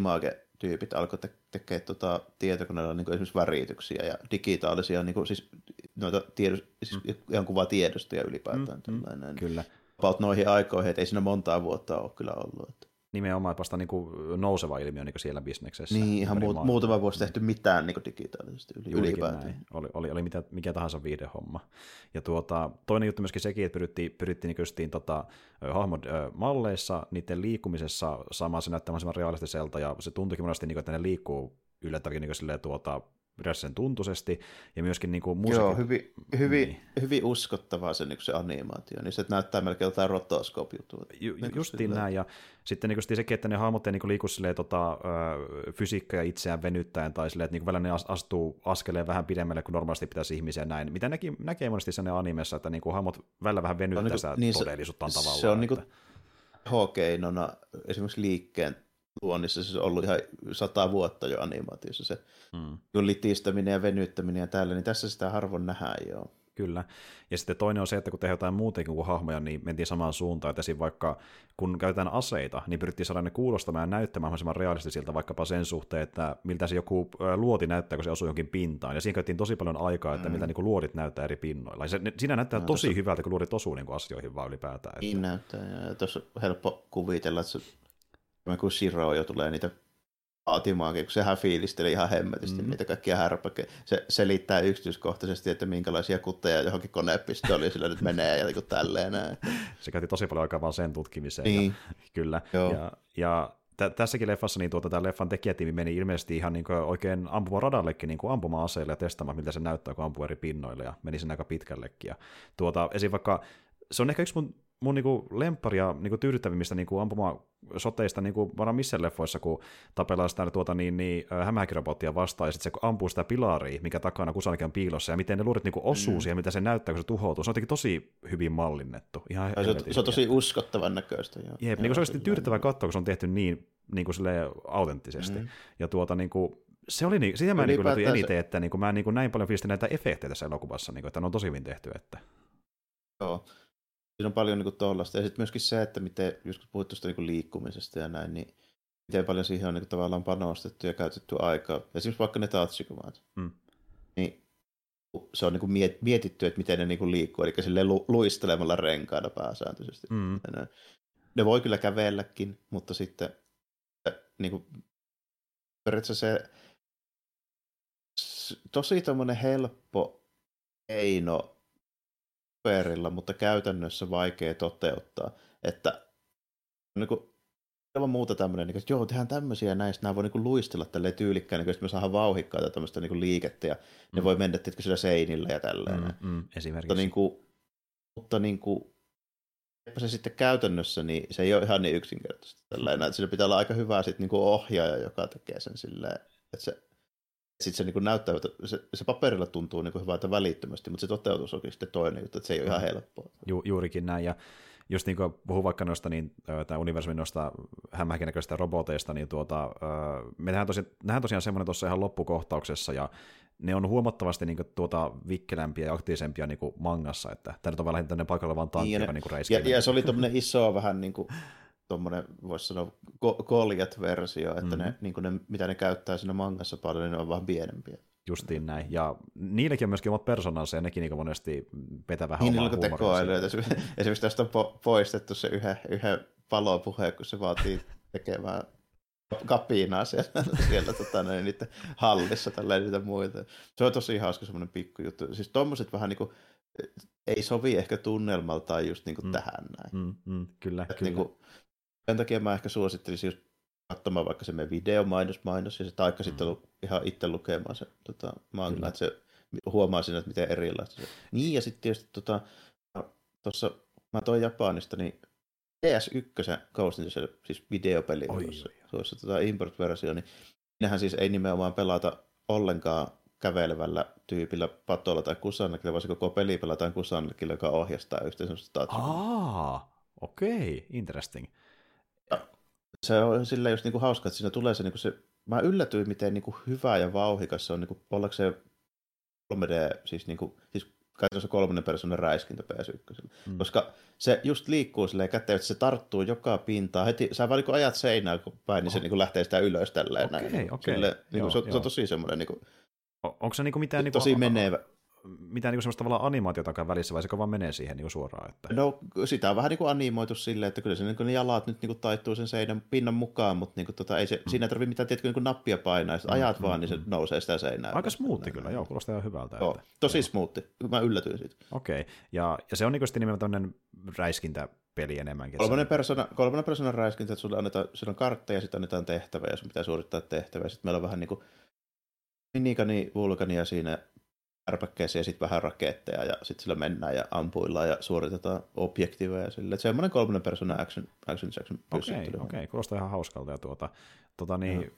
Image-tyypit alkoi te- tekemään tota, tietokoneella niin esimerkiksi värityksiä ja digitaalisia, niin kuin, siis noita tiedos, siis mm. ihan kuvatiedostoja ylipäätään. Mm, mm, kyllä. About noihin aikoihin, että ei siinä montaa vuotta ole kyllä ollut. Että. Nimenomaan vasta niin kuin nouseva ilmiö niin kuin siellä bisneksessä. Niin, ihan muut, muutama vuosi tehty mitään niin kuin digitaalisesti yli, ylipäätään. Oli, oli, oli mitä, mikä tahansa viidehomma. Ja tuota, toinen juttu myöskin sekin, että pyrittiin, pyrittiin niin tota, hahmot malleissa, niiden liikkumisessa saamaan se näyttämään realistiselta, ja se tuntuikin monesti, niin kuin, että ne liikkuu yllättävänkin niin kuin, tuota, sen tuntuisesti, ja myöskin niin kuin musiikki... Joo, hyvin, hyvin, niin. hyvin uskottavaa se, niin se animaatio, niin se näyttää melkein jotain rotoskop-juttua. Ju, niin justiin näin, ja sitten niin sekin, että ne hahmot ei niin liiku silleen, tota, fysiikkaa itseään venyttäen, tai silleen, että niin välillä ne astuu askeleen vähän pidemmälle kuin normaalisti pitäisi ihmisiä näin. Mitä näki, näkee monesti sen animessa, että niin kuin hahmot välillä vähän venyttää niin sitä niin todellisuutta se, tavallaan. Se on niinku että... niin kuin hokeinona esimerkiksi liikkeen luonnissa se on ollut ihan sata vuotta jo animaatiossa se mm. litistäminen ja venyttäminen ja tällä, niin tässä sitä harvoin nähdään jo. Kyllä. Ja sitten toinen on se, että kun tehdään jotain muutenkin kuin hahmoja, niin mentiin samaan suuntaan. Että vaikka kun käytetään aseita, niin pyrittiin saada ne kuulostamaan ja näyttämään mahdollisimman realistisilta vaikkapa sen suhteen, että miltä se joku luoti näyttää, kun se osuu jonkin pintaan. Ja siinä käytiin tosi paljon aikaa, että mm. miltä niin luodit näyttää eri pinnoilla. Ja se, ne, siinä näyttää no, tosi tossa... hyvältä, kun luodit osuu niin asioihin vaan ylipäätään. Että... Niin näyttää. Ja tuossa on helppo kuvitella, että se kun Shiro jo tulee niitä vaatimaankin, kun sehän fiilisteli ihan hemmetisti mm. niitä kaikkia härpäkkeä. Se selittää yksityiskohtaisesti, että minkälaisia kutteja johonkin konepistooliin nyt menee ja niin tälleen näin. Se käytti tosi paljon aikaa vaan sen tutkimiseen. Niin. Ja, kyllä. Joo. Ja, ja t- tässäkin leffassa niin tuota, tämä leffan tekijätiimi meni ilmeisesti ihan niin oikein ampuma radallekin niin ampuma-aseille ja testaamaan, miltä se näyttää, kun ampuu eri pinnoille, ja meni sen aika pitkällekin. Ja tuota, esim. vaikka se on ehkä yksi mun mun niinku lempparia niinku tyydyttävimmistä niinku ampuma soteista niinku varmaan missä leffoissa, kun tapellaan sitä tuota, niin, niin, hämähäkirobottia vastaan, ja sitten se ampuu sitä pilaria, mikä takana kusallakin on piilossa, ja miten ne luurit niinku osuu mm. siihen, mitä se näyttää, kun se tuhoutuu. Se on tosi hyvin mallinnettu. Ihan se, on, se on tosi uskottavan näköistä. Joo. Jep, niin se on tyydyttävää katsoa, kun se on tehty niin, niin kuin autenttisesti. Mm. Ja tuota, niin kuin, se oli, niin, sitä mä niin eniten, se... että niin kuin, mä niin kuin näin paljon fiilistin näitä efektejä tässä elokuvassa, niin kuin, että ne on tosi hyvin tehty. Että... Joo, siinä on paljon niin tuollaista. Ja sitten myöskin se, että miten, just kun puhut tuosta niin liikkumisesta ja näin, niin miten paljon siihen on niin kuin, tavallaan panostettu ja käytetty aikaa. Esimerkiksi vaikka ne tatsikuvat. Mm. Niin se on niin kuin mietitty, että miten ne niin kuin liikkuu, eli sille lu- luistelemalla renkaana pääsääntöisesti. Mm. Ne, ne voi kyllä kävelläkin, mutta sitten niin kuin, periaatteessa se tosi helppo keino paperilla, mutta käytännössä vaikea toteuttaa. Että niin kuin, ilman muuta tämmöinen, niin, että joo, tehdään tämmöisiä näistä, nämä voi niin kuin luistella tälleen tyylikkään, niin, että me saadaan vauhikkaita tämmöistä niin kuin liikettä, ja mm. ne voi mennä tietysti sillä seinillä ja tälleen. Mm, mm, esimerkiksi. Mutta, niin kuin, mutta niin kuin, se sitten käytännössä, niin se ei ole ihan niin yksinkertaisesti. Tällainen, että sillä pitää olla aika hyvä sit, niin kuin ohjaaja, joka tekee sen silleen, että se sitten se niin näyttää, että se, se paperilla tuntuu niin hyvältä välittömästi, mutta se toteutus onkin sitten toinen juttu, että se ei ole ihan helppoa. Ju, juurikin näin, ja just niin kuin puhun vaikka noista, niin, tämä universumin noista hämähäkinäköistä roboteista, niin tuota, me nähdään, tosi, nähdään tosiaan semmoinen tuossa ihan loppukohtauksessa, ja ne on huomattavasti niin kuin, tuota vikkelämpiä ja aktiivisempia niin kuin mangassa, että tämä nyt on vähän tämmöinen paikalla vaan tankki, niin, joka niin ja, ja, ja, se oli tuommoinen iso vähän niin kuin tuommoinen, voisi sanoa, koljet-versio, että mm-hmm. ne, niin ne, mitä ne käyttää siinä mangassa paljon, niin ne on vähän pienempiä. Justiin näin. Ja niilläkin on myöskin omat persoonansa, ja nekin niin monesti petä vähän niin, omaa tekoälyä. Esimerkiksi tästä on po- poistettu se yhden, yhden palopuhe, kun se vaatii tekemään kapinaa siellä, siellä tota, niin, niiden hallissa tällä niitä muita. Se on tosi hauska semmoinen pikkujuttu. Siis tuommoiset vähän niin kuin, ei sovi ehkä tunnelmaltaan just niin kuin mm. tähän näin. Mm, mm, kyllä, kyllä. Niin kuin, sen takia mä ehkä suosittelisin just katsomaan vaikka se meidän videomainos mainos ja se taikka mm. sitten ihan itse lukemaan se tota, manga, Kyllä. että se huomaa siinä, että miten erilaista se Niin ja sitten tietysti tota, tuossa mä toin Japanista, niin PS1 Ghost in the siis videopeli oi, tuossa, oi, tuossa tota import-versio, niin siinähän siis ei nimenomaan pelata ollenkaan kävelevällä tyypillä patolla tai kusannakilla, vaan se koko peli pelataan kusannakilla, joka ohjastaa yhteen semmoista Aa, okei, okay, interesting se on silleen just niinku hauska, että siinä tulee se, niinku se mä yllätyin, miten niinku hyvä ja vauhikas se on niinku, ollakseen 3D, siis, niinku, siis käytännössä kolmannen persoonan räiskintä PS1. Mm. Koska se just liikkuu silleen käteen, että se tarttuu joka pintaan. Heti, sä vaan niin ajat seinään päin, niin oh. se niin lähtee sitä ylös tälleen. Okay, näin. Okay. Silleen, niin kuin, se, on, se on tosi semmoinen... Niin kuin, Onko se niin kuin mitään... Niin tosi menevä. Mitään niin semmoista tavallaan animaatiotakaan välissä, vai se vaan menee siihen niin suoraan? Että... No sitä on vähän niin kuin animoitu silleen, että kyllä se niin ne jalat nyt niin kuin taittuu sen seinän pinnan mukaan, mutta niin kuin tota, ei se, mm. siinä ei tarvitse mitään tiedätkö, niin kuin nappia painaa, jos mm, ajat mm, vaan, niin se mm. nousee sitä seinää. Aika smoothi kyllä, joo, kuulostaa ihan hyvältä. Joo, että... tosi smoothi, mä yllätyin siitä. Okei, okay. ja, ja se on niin nimenomaan räiskintä peli enemmänkin. Kolmannen persona, kolmannen persoonan räiskintä, että sulla, annetaan, sulla on kartta ja sitten annetaan tehtävä ja sun pitää suorittaa tehtävä. Sitten meillä on vähän niin kuin minikani, vulkania siinä ärpäkkeessä ja sitten vähän raketteja ja sitten sillä mennään ja ampuillaan ja suoritetaan objektiiveja sille. Että semmoinen kolmannen persoonan action, action, action Okei, okay, okay, kuulostaa ihan hauskalta. Ja tuota, tuota niin,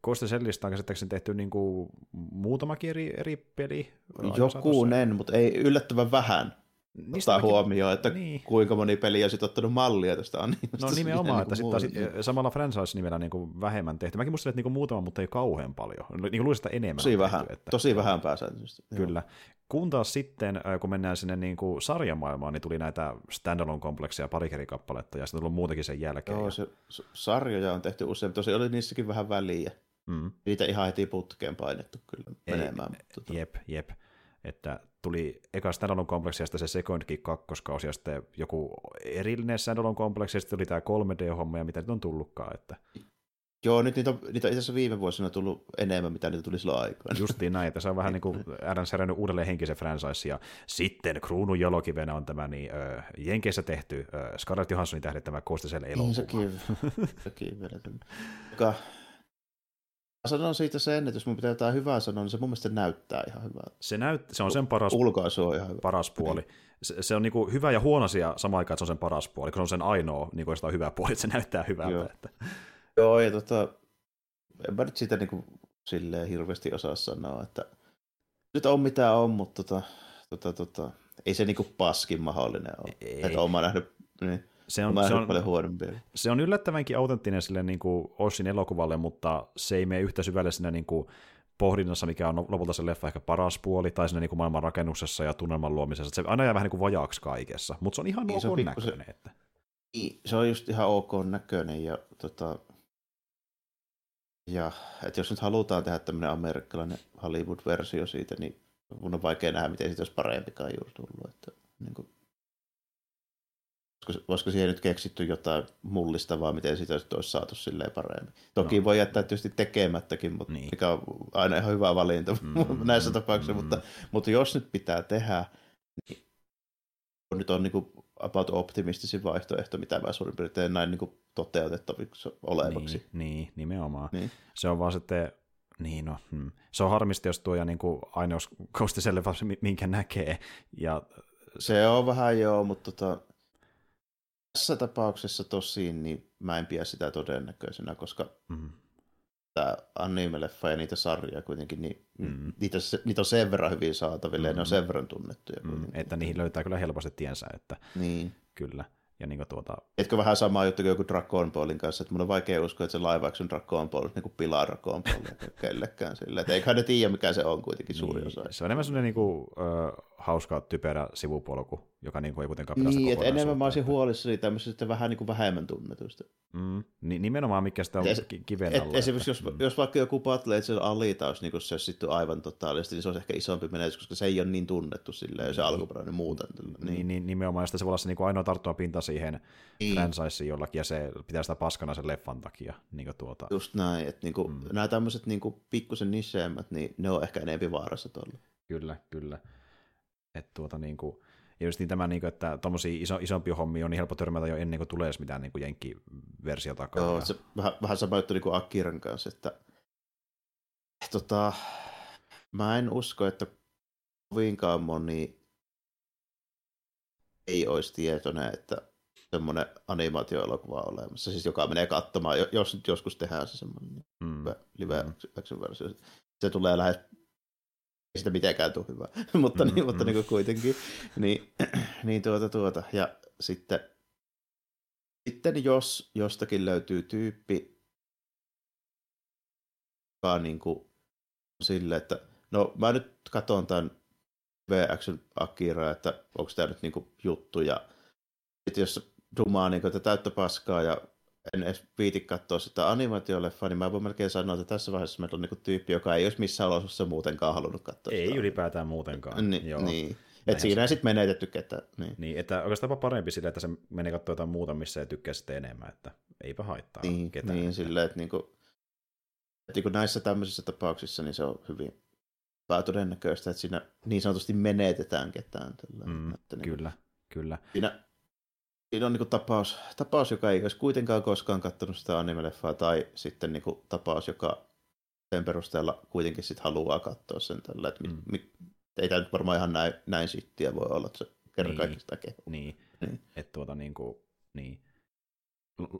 Koste Sellistä on käsittääkseni tehty niin kuin muutamakin eri, eri peli. Jokunen, mutta ei yllättävän vähän. Niistä ottaa huomioon, että niin. kuinka moni peli on sitten ottanut mallia tästä animesta. No nimenomaan, että sitten taas samalla franchise-nimellä niin vähemmän tehty. Mäkin muistelin, että niin muutama, mutta ei kauhean paljon. Niin kuin luulisin, enemmän. Tosi vähän, että, tosi vähän pääsääntöisesti. Kyllä. Kun taas sitten, kun mennään sinne niin kuin sarjamaailmaan, niin tuli näitä standalone-komplekseja pari eri kappaletta, ja sitten tullut muutenkin sen jälkeen. Joo, se, sarjoja on tehty usein, tosi oli niissäkin vähän väliä. Mm. Niitä ihan heti putkeen painettu kyllä menemään. Ei, mutta... Tota- jep, jep että tuli eka standalone kompleksi ja sitten se secondkin kakkoskausi ja sitten joku erillinen standalone kompleksi ja sitten tuli tämä 3D-homma ja mitä nyt on tullutkaan. Että... Joo, nyt niitä on, niitä itse asiassa viime vuosina tullut enemmän, mitä niitä tuli silloin aikaan. Justiin näin, että se on vähän niin kuin Adam herännyt uudelleen henkisen franchise, ja sitten kruunun jalokivenä on tämä niin, äh, Jenkeissä tehty äh, Scarlett Johanssonin tähdettämä Koostiselle elokuva. Niin, sekin, sekin joka Mä sanon siitä sen, että jos mun pitää jotain hyvää sanoa, niin se mun mielestä näyttää ihan hyvää. Se, näyt, se on sen paras, Ulkoasu on ihan hyvä. paras puoli. Se, se on niinku hyvä ja huono asia samaan aikaan, että se on sen paras puoli, kun se on sen ainoa niin kuin hyvä puoli, että se näyttää hyvältä. Joo, että... Joo ja tota, en mä nyt siitä niinku silleen hirveästi osaa sanoa, että nyt on mitä on, mutta tota, tota, tota, ei se niinku paskin mahdollinen ole. Ei. Että oon mä nähnyt, niin se on, se on, Se on yllättävänkin autenttinen sille niin kuin Oshin elokuvalle, mutta se ei mene yhtä syvälle sinne niin kuin pohdinnassa, mikä on lopulta se leffa ehkä paras puoli, tai siinä niin kuin maailman rakennuksessa ja tunnelman luomisessa. Se aina jää vähän niin kuin vajaaksi kaikessa, mutta se on ihan niin, ok näköinen. Että... Niin, se on just ihan ok näköinen, ja, tota, ja että jos nyt halutaan tehdä tämmöinen amerikkalainen Hollywood-versio siitä, niin mun on vaikea nähdä, miten siitä olisi parempikaan juuri tullut. Että, niin kuin, olisiko, siihen nyt keksitty jotain mullistavaa, miten sitä olisi saatu silleen paremmin. Toki no. voi jättää tietysti tekemättäkin, mutta niin. mikä on aina ihan hyvä valinta mm, näissä mm, tapauksissa, mm. mutta, mutta jos nyt pitää tehdä, niin nyt on niin kuin about optimistisin vaihtoehto, mitä mä suurin piirtein näin niin toteutettaviksi olevaksi. Niin, niin nimenomaan. Niin. Se on vaan sitten niin no, hmm. se on harmista, jos tuo ja niin kuin ainoa kostiselle minkä näkee. Ja... Se on vähän joo, mutta tota, tässä tapauksessa tosin niin mä en pidä sitä todennäköisenä, koska mm. tämä anime-leffa ja niitä sarjoja kuitenkin, niin mm. niitä, niitä on sen verran hyvin saatavilla mm. ja ne on sen verran tunnettuja. Mm. Että niihin löytää kyllä helposti tiensä, että niin. kyllä. Ja niin tuota... Etkö vähän sama juttu kuin joku Dragon Ballin kanssa, että mun on vaikea uskoa, että se live action Dragon Ball niin kuin pilaa Dragon Ballia kellekään sillä. Että eiköhän ne tiedä, mikä se on kuitenkin suuri niin. osa. Se on enemmän sellainen niin kuin, äh, hauska, typerä sivupolku, joka niin kuin ei kuitenkaan pidä Niin, että enemmän mä olisin huolissani tämmöisestä vähän niin kuin vähemmän tunnetusta. Mm, nimenomaan mikä sitä on et, kiven alla. Et, esimerkiksi jos, mm. jos vaikka joku Battle Angel Alita olisi, niin kuin se sitten aivan totaalisesti, niin se olisi ehkä isompi menetys, koska se ei ole niin tunnettu silleen, niin. se alkuperäinen muuten. Niin, niin, niin nimenomaan, ja se voi olla se niin kuin ainoa tarttua pinta siihen niin. franchiseen jollakin, ja se pitää sitä paskana sen leffan takia. Niin kuin tuota. Just näin, että niin kuin, mm. nämä tämmöiset niin kuin pikkusen niseemmät, niin ne on ehkä enemmän vaarassa tuolla. Kyllä, kyllä. Että tuota niin kuin, ja just niin tämä, niin kuin, että tuommoisia iso, isompia hommia on niin helppo törmätä jo ennen kuin tulee edes mitään niin kuin jenkkiversiota. Joo, se vähän, vähän sama juttu niin kuin Akiran kanssa, että tota, mä en usko, että kovinkaan moni ei olisi tietoinen, että semmoinen animaatioelokuva on olemassa, siis joka menee katsomaan, jos nyt joskus tehdään se semmoinen mm. live mm. action versio. Se tulee lähes sitä mitenkään tule hyvä, mutta, mm-hmm. niin, mutta niin kuin kuitenkin. Niin, niin tuota, tuota. Ja sitten, sitten jos jostakin löytyy tyyppi, joka niin kuin sille, että no mä nyt katson tämän V-Action Akira, että onko tämä nyt niin kuin juttu, ja sitten jos dumaa niin kuin, että täyttä paskaa ja en edes viiti katsoa sitä animaatioleffaa, niin mä voin melkein sanoa, että tässä vaiheessa meillä on niinku tyyppi, joka ei olisi missään olosuhteessa muutenkaan halunnut katsoa Ei sitä. ylipäätään muutenkaan. Ni, Joo. niin. Et siinä ei sitten menetetty ketään. Niin. Niin, että oikeastaan parempi sille, että se menee katsoa jotain muuta, missä ei tykkää sitten enemmän, että eipä haittaa Niin, ketään. niin silleen, että, niinku, että niinku näissä tämmöisissä tapauksissa niin se on hyvin todennäköistä, että siinä niin sanotusti menetetään ketään. Tällä, Mm, että niinku, Kyllä, kyllä. Siinä, siinä on niinku tapaus, tapaus, joka ei olisi kuitenkaan koskaan katsonut sitä animeleffaa, tai sitten niinku tapaus, joka sen perusteella kuitenkin sit haluaa katsoa sen tällä. Että Mm. mi, ei tämä nyt varmaan ihan näin, näin sittiä voi olla, että se kerran Niin. kaikki sitä kehuu. Niin, Niin. että tuota niin kuin, niin.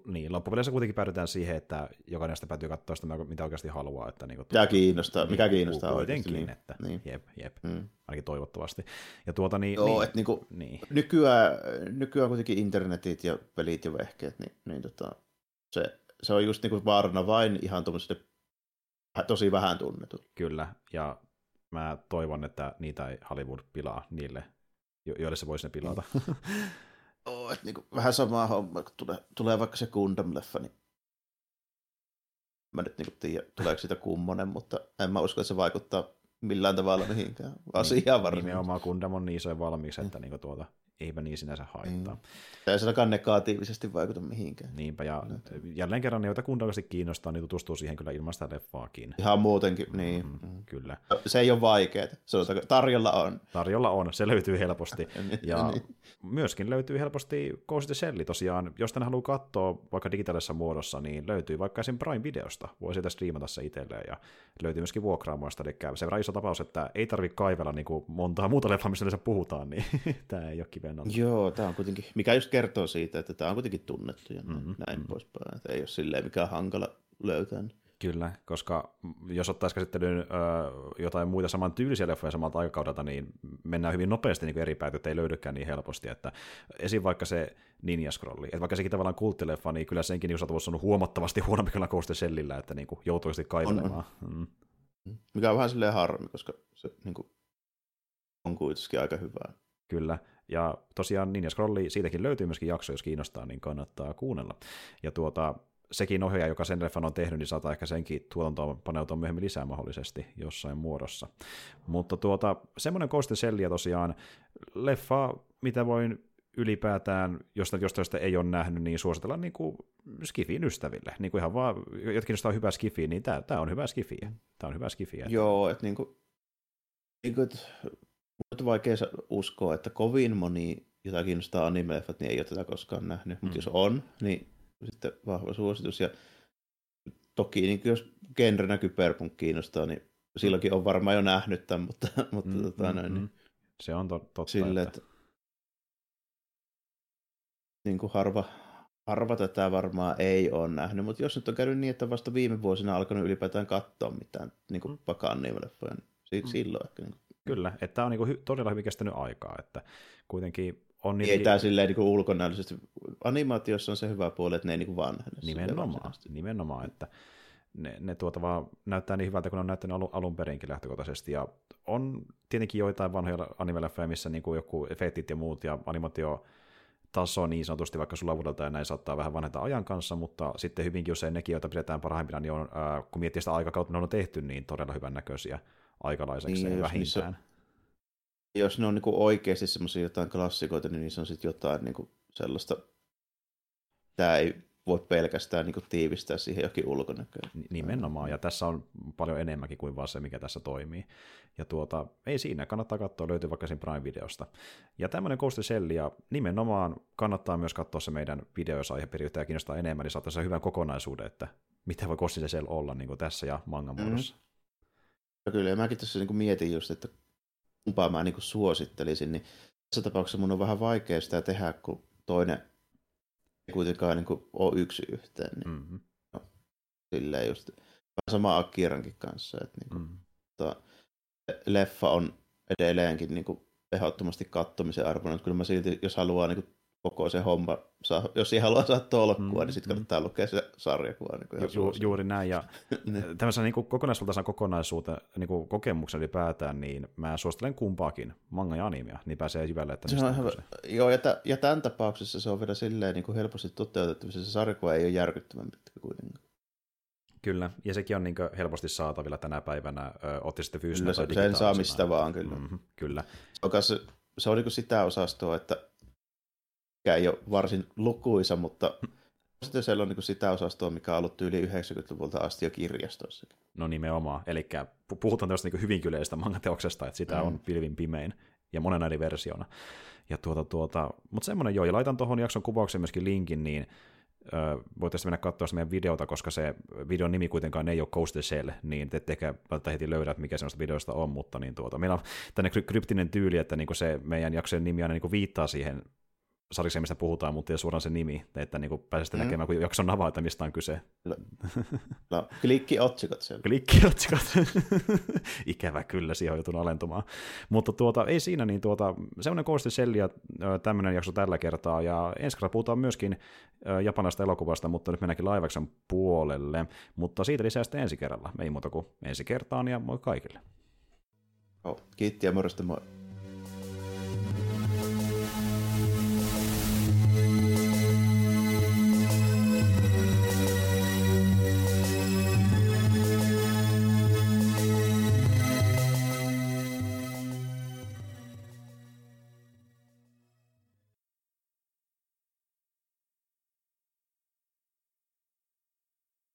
Niin, loppupeleissä kuitenkin päädytään siihen, että jokainen näistä päätyy katsoa sitä, mitä oikeasti haluaa. Että niin kuin, Mikä kiinnostaa, mikä niin, kiinnostaa kuitenkin, oikeasti. Niin. että Niin. jep, jep, Mm. ainakin toivottavasti. Ja tuota niin, Joo, niin, että niinku, niin, nykyään, nykyään kuitenkin internetit ja pelit ja vehkeet, niin, niin tota, se, se on just niinku vaarana vain ihan tuommoisille tosi vähän tunnetulle. kyllä, ja mä toivon, että niitä ei Hollywood pilaa niille, jo- joille se voisi ne pilata. Joo, että niinku, vähän samaa hommaa, kun tulee, tulee vaikka se Gundam-leffa, niin mä nyt niinku tiedä, tuleeko siitä kummonen, mutta en mä usko, että se vaikuttaa millään tavalla mihinkään. Asiaan varmaan. Nimenomaan Gundam on niin isoja valmiiksi, että niin. tuota, eipä niin sinänsä haittaa. Se ei sellakaan negatiivisesti vaikuta mihinkään. Niinpä, ja jälleen kerran ne, joita Gundamasti kiinnostaa, niin tutustuu siihen kyllä ilman sitä leffaakin. Ihan muutenkin, niin. Mm, Mm. Kyllä. Se ei ole vaikeaa. Se on, tarjolla on. Tarjolla on, se löytyy helposti. Ja Niin. myöskin löytyy helposti Ghost the Shell tosiaan. Jos tänne haluaa katsoa vaikka digitaalisessa muodossa, niin löytyy vaikka esim. Prime-videosta. Voi sieltä striimata se itselleen ja löytyy myöskin vuokraamoista. Eli se verran iso tapaus, että ei tarvitse kaivella niin kuin montaa muuta leffaa, mistä puhutaan, niin tämä ei ole kiven alla. Joo, tämä on kuitenkin, mikä just kertoo siitä, että tämä on kuitenkin tunnettu ja Mhm, mm-hmm, näin mhm. poispäin. Että ei ole silleen mikään hankala löytää. Kyllä, koska jos ottaisiin käsittelyyn ö, jotain muita saman tyylisiä leffoja samalta aikakaudelta, niin mennään hyvin nopeasti niin eri päät, että ei löydykään niin helposti. Että esim. vaikka se Ninja Scrolli, että vaikka sekin tavallaan kulttileffa, niin kyllä senkin niin saatavuus on huomattavasti huonompi kyllä Ghost Shellillä, että niin kuin joutuu sitten kaivelemaan. Mm. Mikä on vähän silleen harmi, koska se niin kuin, on kuitenkin aika hyvää. Kyllä, ja tosiaan Ninja Scrolli, siitäkin löytyy myöskin jakso, jos kiinnostaa, niin kannattaa kuunnella. Ja tuota, sekin ohjaaja, joka sen leffan on tehnyt, niin saattaa ehkä senkin tuotantoon paneutua myöhemmin lisää mahdollisesti jossain muodossa. Mutta tuota, semmoinen Ghost in Shellia tosiaan, leffa, mitä voin ylipäätään, jos jostain ei ole nähnyt, niin suositellaan niin kuin Skifin ystäville. Niin kuin ihan vaan, jotkin jos on hyvä Skifi, niin tämä, on hyvä Skifiä. Tämä on hyvä Skifiä. Joo, että niin kuin, niin kuin, että, on vaikea uskoa, että kovin moni, jota kiinnostaa anime-leffat, niin ei ole tätä koskaan nähnyt. Mutta Mm. jos on, niin sitten vahva suositus. Ja toki niin jos genrenä kyberpunk kiinnostaa, niin silloinkin on varmaan jo nähnyt tämän, mutta, mutta Mm, tota, mm, näin, mm. niin Se on to, totta. sille, että... että niin kuin harva, harva tätä varmaan ei ole nähnyt, mutta jos nyt on käynyt niin, että vasta viime vuosina alkanut ylipäätään katsoa mitään niin kuin Mm. vaikka anime-leffoja, niin si- Mm. silloin ehkä. Niin kuin, Kyllä, että tämä on niinku hy- todella hyvin kestänyt aikaa, että kuitenkin on ei niitä... tämä silleen niin ulkonäöllisesti, animaatiossa on se hyvä puoli, että ne ei niin vanhene. Nimenomaan, nimenomaan, että ne, ne tuota vaan näyttää niin hyvältä, kun ne on näyttänyt alun, alun perinkin lähtökohtaisesti, ja on tietenkin joitain vanhoja animeleffejä, missä niin kuin joku efektit ja muut, ja animaatio taso niin sanotusti, vaikka sulla vuodelta ja näin saattaa vähän vanheta ajan kanssa, mutta sitten hyvinkin usein nekin, joita pidetään parhaimpina, niin on, ää, kun miettii sitä aikakautta, ne on tehty, niin todella hyvän näköisiä aikalaiseksi Niin, niin, jos niissä- vähintään. Jos ne on niin oikeasti semmoisia jotain klassikoita, niin niissä on sitten jotain niin kuin sellaista, tämä ei voi pelkästään niin kuin tiivistää siihen jokin ulkonäköön. Ni- Nimenomaan, ja tässä on paljon enemmänkin kuin vaan se, mikä tässä toimii. Ja tuota, ei siinä, kannattaa katsoa, löytyy vaikka siinä Prime-videosta. Ja tämmöinen Ghost Shell, ja nimenomaan kannattaa myös katsoa se meidän video, jos aihepiiri ja kiinnostaa enemmän, niin saattaa se hyvän kokonaisuuden, että mitä voi Ghost Shell olla niin kuin tässä ja mangan Mhm. muodossa. Ja kyllä, ja mäkin tässä niin mietin just, että kumpaa mä niin suosittelisin, niin tässä tapauksessa mun on vähän vaikea sitä tehdä, kun toinen ei kuitenkaan niin kuin ole yksi yhteen. Niin Mm-hmm. silleen just, vähän sama Akirankin kanssa, että niin kuin, Mm-hmm. tota, leffa on edelleenkin niin kuin ehdottomasti kattomisen arvoinen, kyllä mä silti, jos haluaa niin kuin koko se homma, saa, jos ei halua saada tolkkua, Mm, niin sitten mm. kannattaa lukea se sarjakuva. Niin Ju, ju, juuri näin, ja tämmöisen niin kokonaisuutensa kokonaisuuteen, niin kuin kokemuksen ylipäätään, niin mä suosittelen kumpaakin, manga ja animea, niin pääsee syvälle, että Se on kyse. Joo, ja, t- ja tämän tapauksessa se on vielä silleen niin kuin helposti toteutettavissa. Se sarjakuva ei ole järkyttävän pitkä kuitenkaan. Kyllä, ja sekin on niin helposti saatavilla tänä päivänä, ö, otti sitten fyysisenä Kyllä tai se, sen saa digitaalisena. mistä vaan kyllä. Mm. Mm-hmm, kyllä, Se on, se on niin kuin sitä osastoa, että ei ole varsin lukuisa, mutta sitten siellä on niin sitä osastoa, mikä on ollut yli 90-luvulta asti jo kirjastoissa. no nimenomaan, eli pu- puhutaan tästä niin hyvin kyleisestä mangateoksesta, että sitä Mm. on pilvin pimein, ja monen eri versiona. Ja tuota, tuota, mutta semmoinen joo, ja laitan tuohon jakson kuvaukseen myöskin linkin, niin voitaisiin mennä katsoa meidän videota, koska se videon nimi kuitenkaan ei ole Coast the Shell, niin te ettekä välttämättä heti löydä, mikä semmoista videosta on, mutta niin tuota, meillä on tänne kryptinen tyyli, että niin se meidän jaksojen nimi aina niin viittaa siihen sarjakseen, mistä puhutaan, mutta ei suoraan se nimi, että niin pääsette Mm. näkemään, kun jakson avaa, että mistä on kyse. No, klikki otsikot siellä. Klikkiotsikot. Ikävä kyllä, siihen on joutunut alentumaan. Mutta tuota, ei siinä, niin tuota, semmoinen koosti selli ja tämmöinen jakso tällä kertaa. Ja ensi kerralla puhutaan myöskin ö, japanaista elokuvasta, mutta nyt mennäänkin laivaksen puolelle. Mutta siitä lisää sitten ensi kerralla. Ei muuta kuin ensi kertaan ja moi kaikille. Oh, kiitti ja morjesta moi.